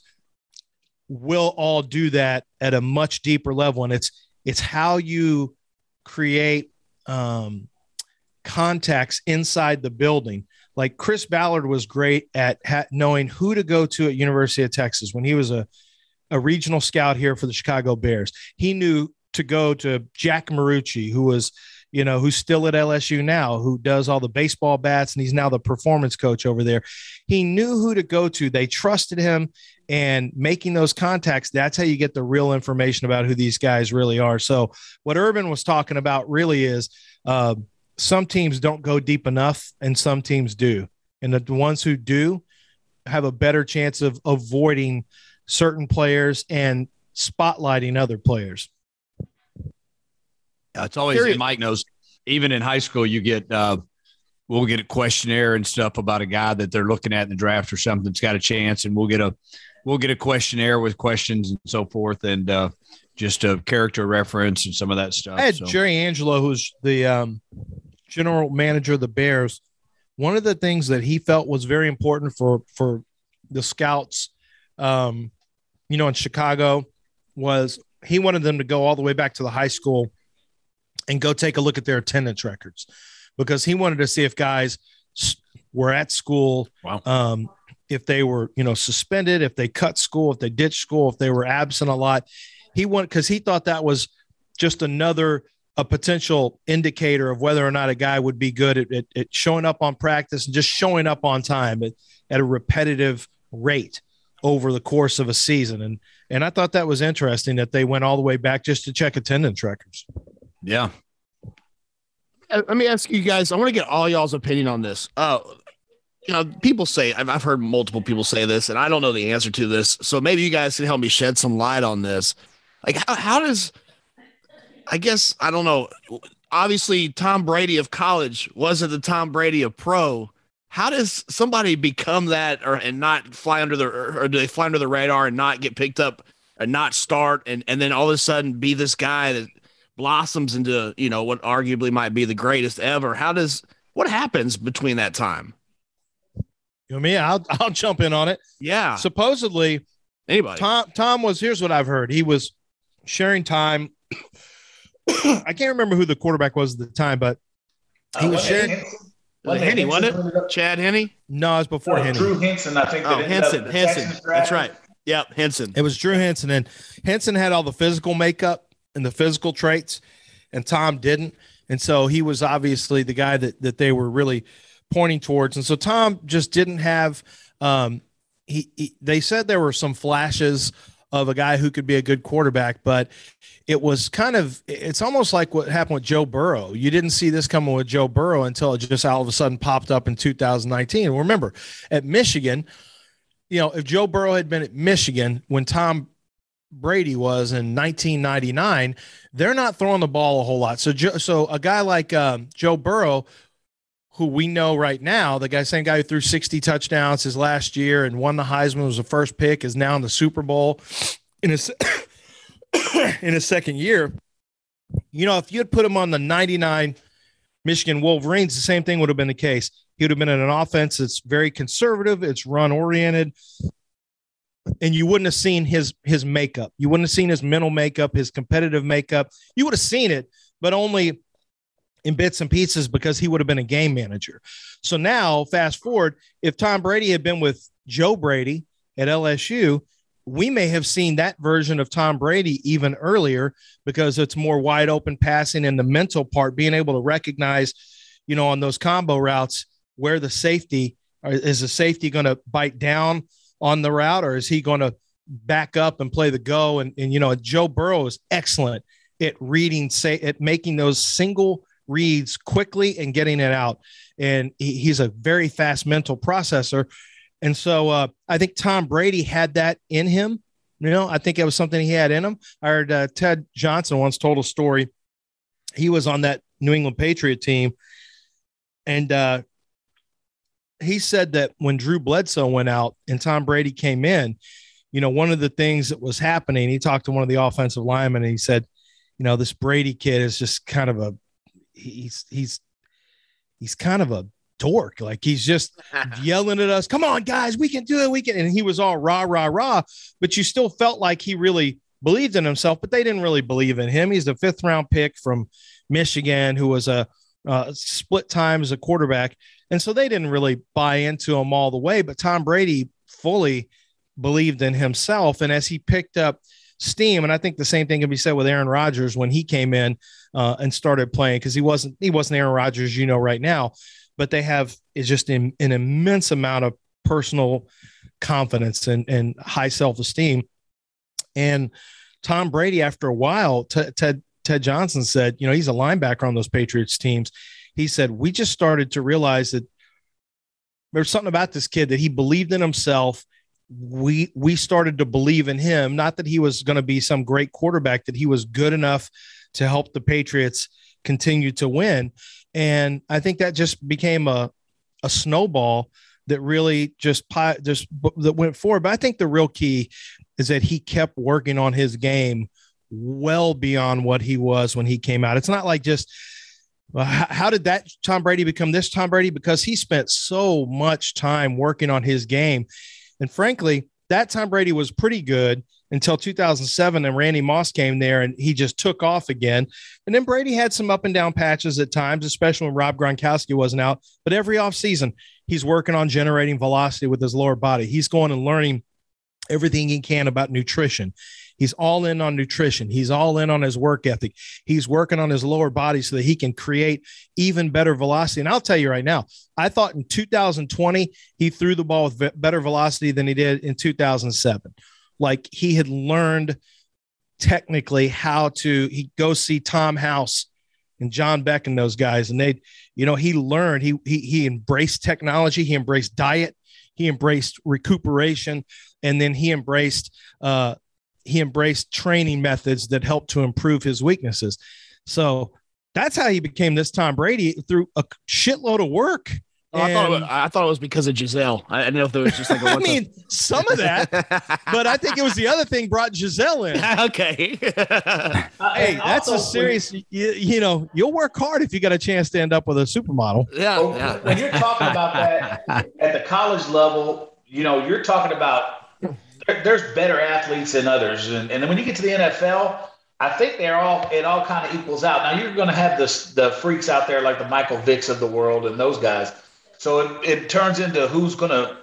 will all do that at a much deeper level. And it's it's how you create um, contacts inside the building. Like chris ballard was great at ha- knowing who to go to at university of texas when he was a, a regional scout here for the chicago bears. He knew to go to jack marucci who was you know, who's still at LSU now, who does all the baseball bats, and he's now the performance coach over there. He knew who to go to. They trusted him, and making those contacts, that's how you get the real information about who these guys really are. So, what Urban was talking about really is uh, some teams don't go deep enough, and some teams do. And the ones who do have a better chance of avoiding certain players and spotlighting other players. Uh, it's always Period. Mike knows. Even in high school, you get uh, we'll get a questionnaire and stuff about a guy that they're looking at in the draft or something that's got a chance, and we'll get a we'll get a questionnaire with questions and so forth, and uh, just a character reference and some of that stuff. I had so. Jerry Angelo, who's the um, general manager of the Bears. One of the things that he felt was very important for for the scouts, um, you know, in Chicago, was he wanted them to go all the way back to the high school and go take a look at their attendance records because he wanted to see if guys were at school. Wow. Um, if they were, you know, suspended, if they cut school, if they ditched school, if they were absent a lot. He went because he thought that was just another a potential indicator of whether or not a guy would be good at, at, at showing up on practice and just showing up on time at, at a repetitive rate over the course of a season. And and I thought that was interesting that they went all the way back just to check attendance records. Yeah. Uh, let me ask you guys. I want to get all y'all's opinion on this. Uh, you know, people say I've, I've heard multiple people say this, and I don't know the answer to this. So maybe you guys can help me shed some light on this. Like, how, how does I guess I don't know. Obviously, Tom Brady of college wasn't the Tom Brady of pro. How does somebody become that, or and not fly under the, or, or do they fly under the radar and not get picked up and not start, and and then all of a sudden be this guy that blossoms into you know what arguably might be the greatest ever how does what happens between that time you know me i'll i'll jump in on it yeah supposedly anybody tom tom was here's what i've heard he was sharing time i can't remember who the quarterback was at the time but he uh, was sharing was Henne, wasn't it? Chad Henne? No, it was before oh, Henne. Drew Henson, I think. Oh, Henson, Henson. That's right. Yep, Henson. It was Drew Henson, and Henson had all the physical makeup and the physical traits, and Tom didn't. And so he was obviously the guy that that they were really pointing towards. And so Tom just didn't have. Um, he, he they said there were some flashes of a guy who could be a good quarterback, but it was kind of it's almost like what happened with Joe Burrow. You didn't see this coming with Joe Burrow until it just all of a sudden popped up in 2019. And remember, at Michigan, you know, if Joe Burrow had been at Michigan when Tom Brady was in 1999, they're not throwing the ball a whole lot. So, so a guy like um, Joe Burrow, who we know right now, the guy, same guy who threw 60 touchdowns his last year and won the Heisman, was the first pick, is now in the Super Bowl in his in his second year. You know, if you had put him on the 99 Michigan Wolverines, the same thing would have been the case. He would have been in an offense that's very conservative, it's run oriented, and you wouldn't have seen his his makeup. You wouldn't have seen his mental makeup, his competitive makeup. You would have seen it, but only in bits and pieces because he would have been a game manager. So now, fast forward, if Tom Brady had been with Joe Brady at LSU, we may have seen that version of Tom Brady even earlier because it's more wide open passing and the mental part, being able to recognize, you know, on those combo routes where the safety uh, is the safety going to bite down on the route or is he going to back up and play the go? And, and you know, Joe Burrow is excellent at reading, say, at making those single reads quickly and getting it out. And he, he's a very fast mental processor. And so uh, I think Tom Brady had that in him. You know, I think it was something he had in him. I heard uh, Ted Johnson once told a story. He was on that New England Patriot team. And uh, he said that when Drew Bledsoe went out and Tom Brady came in, you know, one of the things that was happening, he talked to one of the offensive linemen and he said, you know, this Brady kid is just kind of a he's he's he's kind of a dork. Like he's just yelling at us, come on, guys, we can do it. We can. And he was all rah, rah, rah. But you still felt like he really believed in himself, but they didn't really believe in him. He's the fifth round pick from Michigan who was a uh, split time as a quarterback. And so they didn't really buy into him all the way. But Tom Brady fully believed in himself. And as he picked up steam, and I think the same thing can be said with Aaron Rodgers when he came in uh, and started playing because he wasn't he wasn't Aaron Rodgers, you know, right now, but they have is just in, an immense amount of personal confidence and, and high self esteem. And Tom Brady, after a while, t- Ted Ted Johnson said, you know, he's a linebacker on those Patriots teams. He said, we just started to realize that there's something about this kid that he believed in himself we we started to believe in him not that he was going to be some great quarterback that he was good enough to help the Patriots continue to win. And I think that just became a, a snowball that really just just that went forward. But I think the real key is that he kept working on his game well beyond what he was when he came out. It's not like just how did that Tom Brady become this Tom Brady? Because he spent so much time working on his game. And frankly, that Tom Brady was pretty good until 2007 and Randy Moss came there and he just took off again. And then Brady had some up and down patches at times, especially when Rob Gronkowski wasn't out. But every offseason, he's working on generating velocity with his lower body. He's going and learning everything he can about nutrition. He's all in on nutrition. He's all in on his work ethic. He's working on his lower body so that he can create even better velocity. And I'll tell you right now, I thought in 2020, he threw the ball with better velocity than he did in 2007 like he had learned technically how to he go see Tom House and John Beck and those guys and they you know he learned he he he embraced technology he embraced diet he embraced recuperation and then he embraced uh he embraced training methods that helped to improve his weaknesses so that's how he became this Tom Brady through a shitload of work Oh, I, thought was, I thought it was because of Gisele. I didn't know if there was just like a I mean, some of that, but I think it was the other thing brought Gisele in. okay. hey, that's a serious. You, you, know, you'll work hard if you got a chance to end up with a supermodel. Yeah, well, yeah. When you're talking about that at the college level, you know, you're talking about there, there's better athletes than others, and, and then when you get to the NFL. I think they're all it all kind of equals out. Now you're going to have the the freaks out there like the Michael Vicks of the world and those guys so it, it turns into who's gonna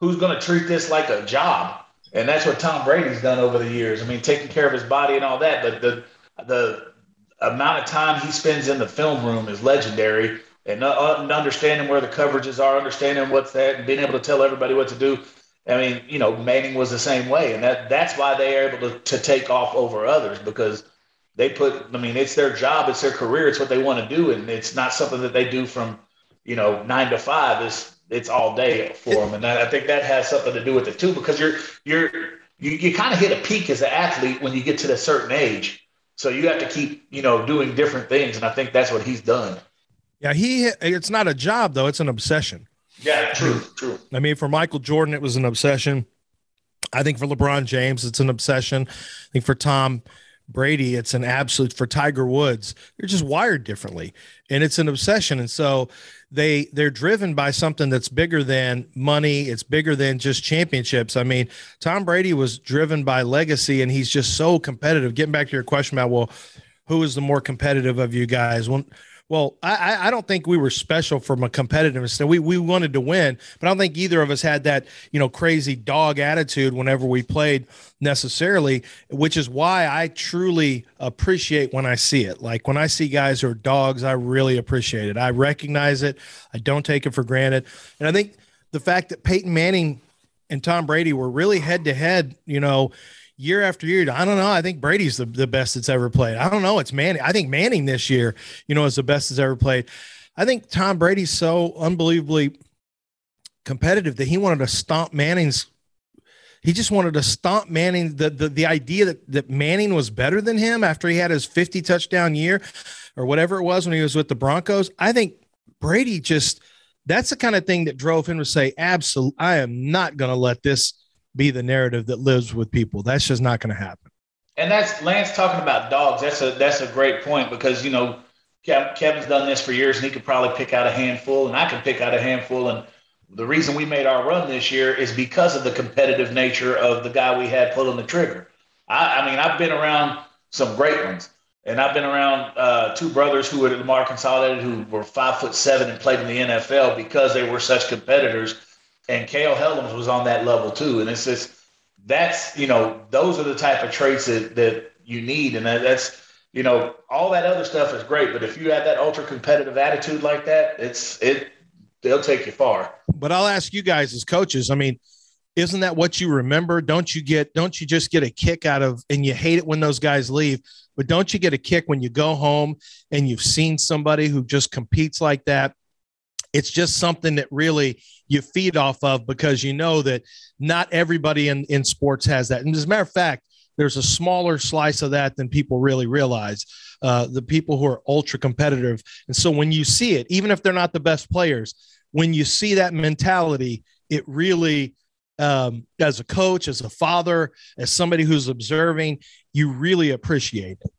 who's gonna treat this like a job, and that's what Tom Brady's done over the years. I mean, taking care of his body and all that, but the the amount of time he spends in the film room is legendary. And uh, understanding where the coverages are, understanding what's that, and being able to tell everybody what to do. I mean, you know, Manning was the same way, and that that's why they are able to, to take off over others because they put. I mean, it's their job, it's their career, it's what they want to do, and it's not something that they do from you know, nine to five It's it's all day for them, and I think that has something to do with it too, because you're you're you, you kind of hit a peak as an athlete when you get to a certain age, so you have to keep you know doing different things, and I think that's what he's done. Yeah, he it's not a job though; it's an obsession. Yeah, true, true. I mean, for Michael Jordan, it was an obsession. I think for LeBron James, it's an obsession. I think for Tom Brady, it's an absolute for Tiger Woods. They're just wired differently, and it's an obsession. And so they they're driven by something that's bigger than money. It's bigger than just championships. I mean, Tom Brady was driven by legacy, and he's just so competitive. Getting back to your question about well, who is the more competitive of you guys? When well, I, I don't think we were special from a competitiveness. We we wanted to win, but I don't think either of us had that you know crazy dog attitude whenever we played necessarily. Which is why I truly appreciate when I see it. Like when I see guys who are dogs, I really appreciate it. I recognize it. I don't take it for granted, and I think the fact that Peyton Manning and Tom Brady were really head to head, you know, year after year. I don't know. I think Brady's the, the best that's ever played. I don't know. It's Manning. I think Manning this year, you know, is the best that's ever played. I think Tom Brady's so unbelievably competitive that he wanted to stomp Manning's. He just wanted to stomp Manning. The, the, the idea that, that Manning was better than him after he had his 50 touchdown year or whatever it was when he was with the Broncos. I think Brady just, that's the kind of thing that drove him to say, absolutely, I am not going to let this – be the narrative that lives with people. That's just not going to happen. And that's Lance talking about dogs. That's a that's a great point because you know Kevin's done this for years and he could probably pick out a handful, and I can pick out a handful. And the reason we made our run this year is because of the competitive nature of the guy we had pulling the trigger. I, I mean, I've been around some great ones, and I've been around uh, two brothers who were at Lamar Consolidated who were five foot seven and played in the NFL because they were such competitors and Kale Helms was on that level too. And it's just that's you know those are the type of traits that that you need, and that, that's you know all that other stuff is great, but if you have that ultra competitive attitude like that, it's it they'll take you far. But I'll ask you guys as coaches. I mean. Isn't that what you remember? Don't you get, don't you just get a kick out of, and you hate it when those guys leave, but don't you get a kick when you go home and you've seen somebody who just competes like that it's just something that really you feed off of because you know that not everybody in, in sports has that. And as a matter of fact, there's a smaller slice of that than people really realize. Uh, the people who are ultra competitive. And so when you see it, even if they're not the best players, when you see that mentality, it really, um, as a coach, as a father, as somebody who's observing, you really appreciate it.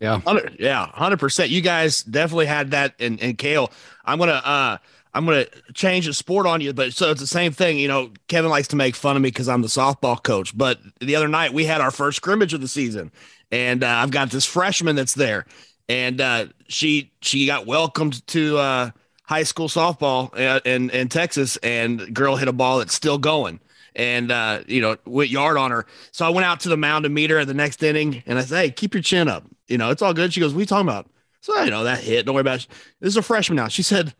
Yeah. 100, yeah. 100%. You guys definitely had that in, in Kale. I'm going to, uh, I'm going to change the sport on you, but so it's the same thing. You know, Kevin likes to make fun of me because I'm the softball coach. But the other night we had our first scrimmage of the season, and uh, I've got this freshman that's there, and uh, she she got welcomed to uh, high school softball uh, in in Texas, and girl hit a ball that's still going, and uh, you know went yard on her. So I went out to the mound to meet her at the next inning, and I said, "Hey, keep your chin up. You know, it's all good." She goes, "What are you talking about?" So you know that hit. Don't worry about it. This is a freshman now. She said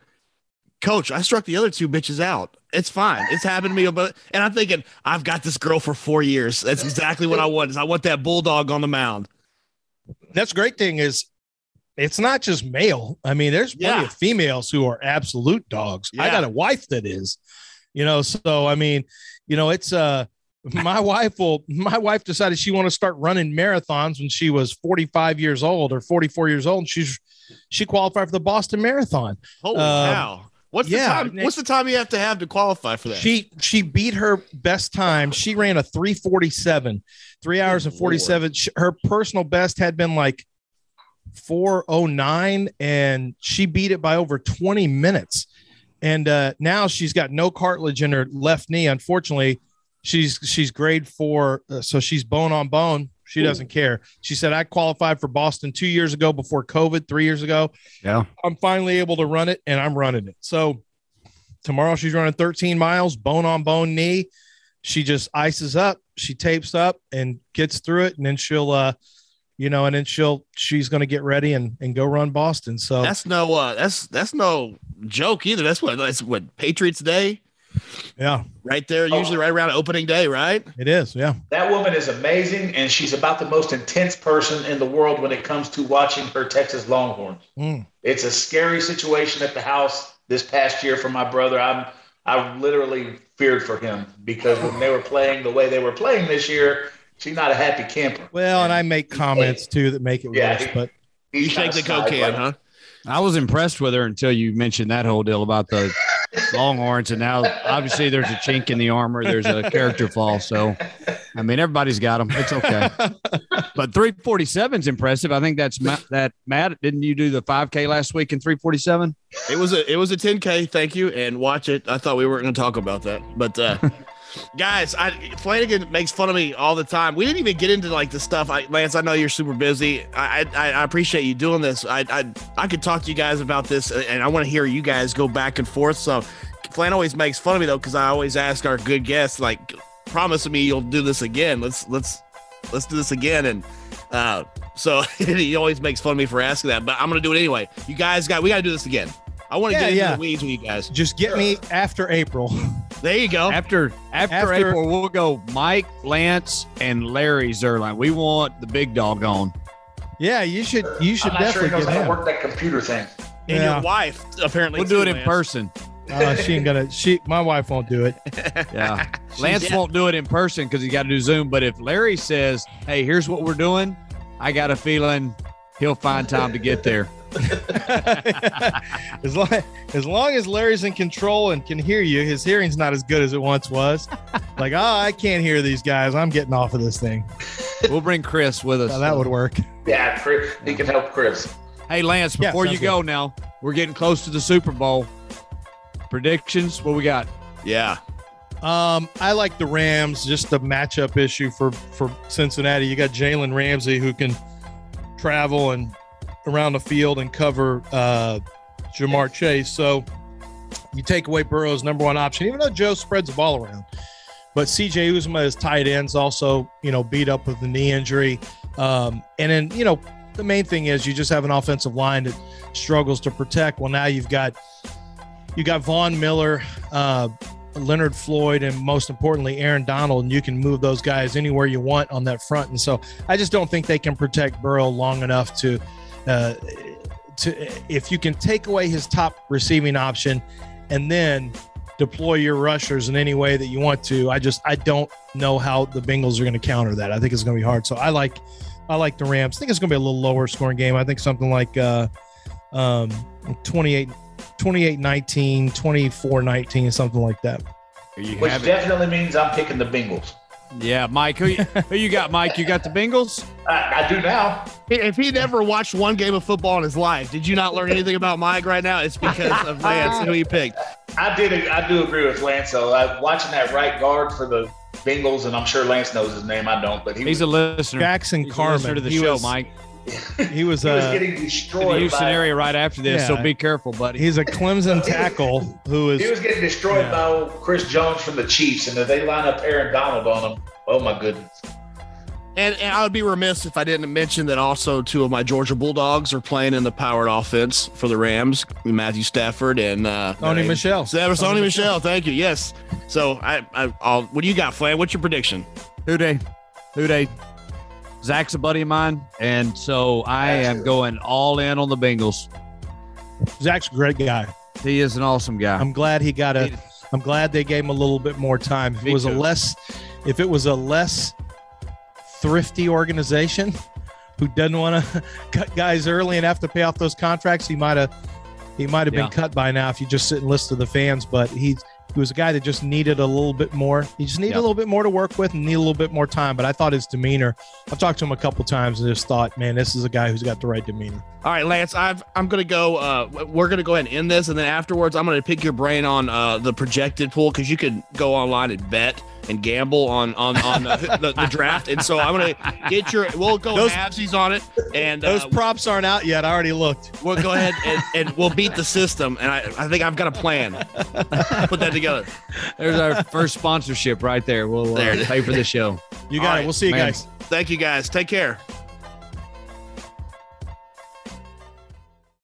coach, I struck the other two bitches out. It's fine. It's happened to me. But and I'm thinking, I've got this girl for four years. That's exactly what I want. Is I want that bulldog on the mound. That's great thing is it's not just male. I mean, there's plenty yeah. of females who are absolute dogs. Yeah. I got a wife that is, you know, so I mean, you know, it's uh my wife will my wife decided she wanted to start running marathons when she was 45 years old or 44 years old and she's she qualified for the Boston Marathon. Holy um, cow. What's yeah, the time? What's the time you have to have to qualify for that? She she beat her best time. She ran a 347, three hours and 47. Her personal best had been like 409, and she beat it by over 20 minutes. And uh, now she's got no cartilage in her left knee. Unfortunately, she's she's grade four, uh, so she's bone on bone. She doesn't care. She said, I qualified for Boston two years ago before COVID, three years ago. Yeah. I'm finally able to run it and I'm running it. So tomorrow she's running 13 miles, bone on bone knee. She just ices up, she tapes up and gets through it. And then she'll, uh, you know, and then she'll, she's going to get ready and, and go run Boston. So that's no, uh, that's, that's no joke either. That's what, that's what Patriots Day. Yeah. Right there, usually oh. right around opening day, right? It is, yeah. That woman is amazing, and she's about the most intense person in the world when it comes to watching her Texas Longhorns. Mm. It's a scary situation at the house this past year for my brother. I'm I literally feared for him because when they were playing the way they were playing this year, she's not a happy camper. Well, and I make comments too that make it yeah, worse, but you shake the cocaine, huh? I was impressed with her until you mentioned that whole deal about the Longhorns, and now obviously there's a chink in the armor. There's a character fall. So, I mean, everybody's got them. It's okay. But 347 is impressive. I think that's Ma- that. Matt, didn't you do the 5K last week in 347? It was a it was a 10k. Thank you, and watch it. I thought we weren't going to talk about that, but uh, guys, I Flanagan makes fun of me all the time. We didn't even get into like the stuff. I, Lance, I know you're super busy. I I, I appreciate you doing this. I, I I could talk to you guys about this, and I want to hear you guys go back and forth. So, Flan always makes fun of me though, because I always ask our good guests like, promise me you'll do this again. Let's let's let's do this again, and uh, so he always makes fun of me for asking that, but I'm gonna do it anyway. You guys got we got to do this again. I want to Yeah, get into yeah. the weeds with you guys. Just get me after April. There you go. After, after After- April, we'll go Mike, Lance, and Larry Zierlein. We want the big dog on. Yeah, you should. You should I'm not sure definitely knows get him. work that computer thing. And Yeah. your wife apparently. We'll do too, it in person. Uh, she ain't gonna. She, my wife won't do it. Yeah. Lance Yeah. won't do it in person because he got to do Zoom. But if Larry says, hey, here's what we're doing, I got a feeling he'll find time to get there. as long as long as Larry's in control and can hear you, his hearing's not as good as it once was. Like, oh, I can't hear these guys. I'm getting off of this thing. We'll bring Chris with us. Now, that would work. Yeah, Chris, he can help Chris. Hey, Lance, Yeah, before you sounds go now, we're getting close to the Super Bowl. Predictions? What we got? Yeah. Um, I like the Rams. Just the matchup issue for for Cincinnati. You got Jalen Ramsey who can travel and around the field and cover uh, Ja'Marr Chase. So you take away Burrow's number one option, even though Joe spreads the ball around. But CJ Uzomah is tight ends also, you know, beat up with the knee injury. Um, and then, you know, the main thing is you just have an offensive line that struggles to protect. Well, now you've got you got Von Miller, uh, Leonard Floyd, and most importantly, Aaron Donald, and you can move those guys anywhere you want on that front. And so I just don't think they can protect Burrow long enough to uh, to if you can take away his top receiving option and then deploy your rushers in any way that you want to. I just I don't know how the Bengals are going to counter that. I think it's going to be hard. So I like I like the Rams. I think it's going to be a little lower scoring game. I think something like uh, um, 28 28 19, 24 19, something like that. Which have it. definitely means I'm picking the Bengals. Yeah, Mike. Who you, who you got, Mike? You got the Bengals? I, I do now. If he never watched one game of football in his life, did you not learn anything about Mike right now? It's because of Lance who he picked. I did. I do agree with Lance. So uh, watching that right guard for the Bengals, and I'm sure Lance knows his name. I don't, but he He's was, a listener. Jackson He's a listener to the he show, was, Mike. He was, he was uh, getting In the. Houston by, area right after this, so be careful, buddy. he's a Clemson tackle who is He was getting destroyed Yeah. by Chris Jones from the Chiefs, and if they line up Aaron Donald on him, oh my goodness. And, and I would be remiss if I didn't mention that also two of my Georgia Bulldogs are playing in the powered offense for the Rams, Matthew Stafford and uh, Tony Michel. So that Sony Sony Michel. Thank you. Yes. So I, I I'll, what do you got, Flan? What's your prediction? Who day? Who they? Zac's a buddy of mine, and so I am going all in on the Bengals. Zac's a great guy. He is an awesome guy. I'm glad he got a. He- I'm glad they gave him a little bit more time. If Me it was a less, if it was a less thrifty organization who doesn't want to cut guys early and have to pay off those contracts, he might have, he might have Yeah. been cut by now if you just sit and listen to the fans. But he, he was a guy that just needed a little bit more. He just needed Yeah. a little bit more to work with and need a little bit more time. But I thought his demeanor. I've talked to him a couple times and just thought, man, this is a guy who's got the right demeanor. All right, Lance, I've, I'm going to go. Uh, we're going to go ahead and end this. And then afterwards, I'm going to pick your brain on uh, the projected pool because you could go online and bet and gamble on on, on uh, the, the draft. And so I'm going to get your, we'll go Those- halvesies on it. And Those uh, props aren't out yet. I already looked. we'll go ahead and, and we'll beat the system. And I, I think I've got a plan. Put that together. There's our first sponsorship right there. We'll uh, There pay for the show. You got All it. right, We'll see you man. guys. Thank you guys. Take care.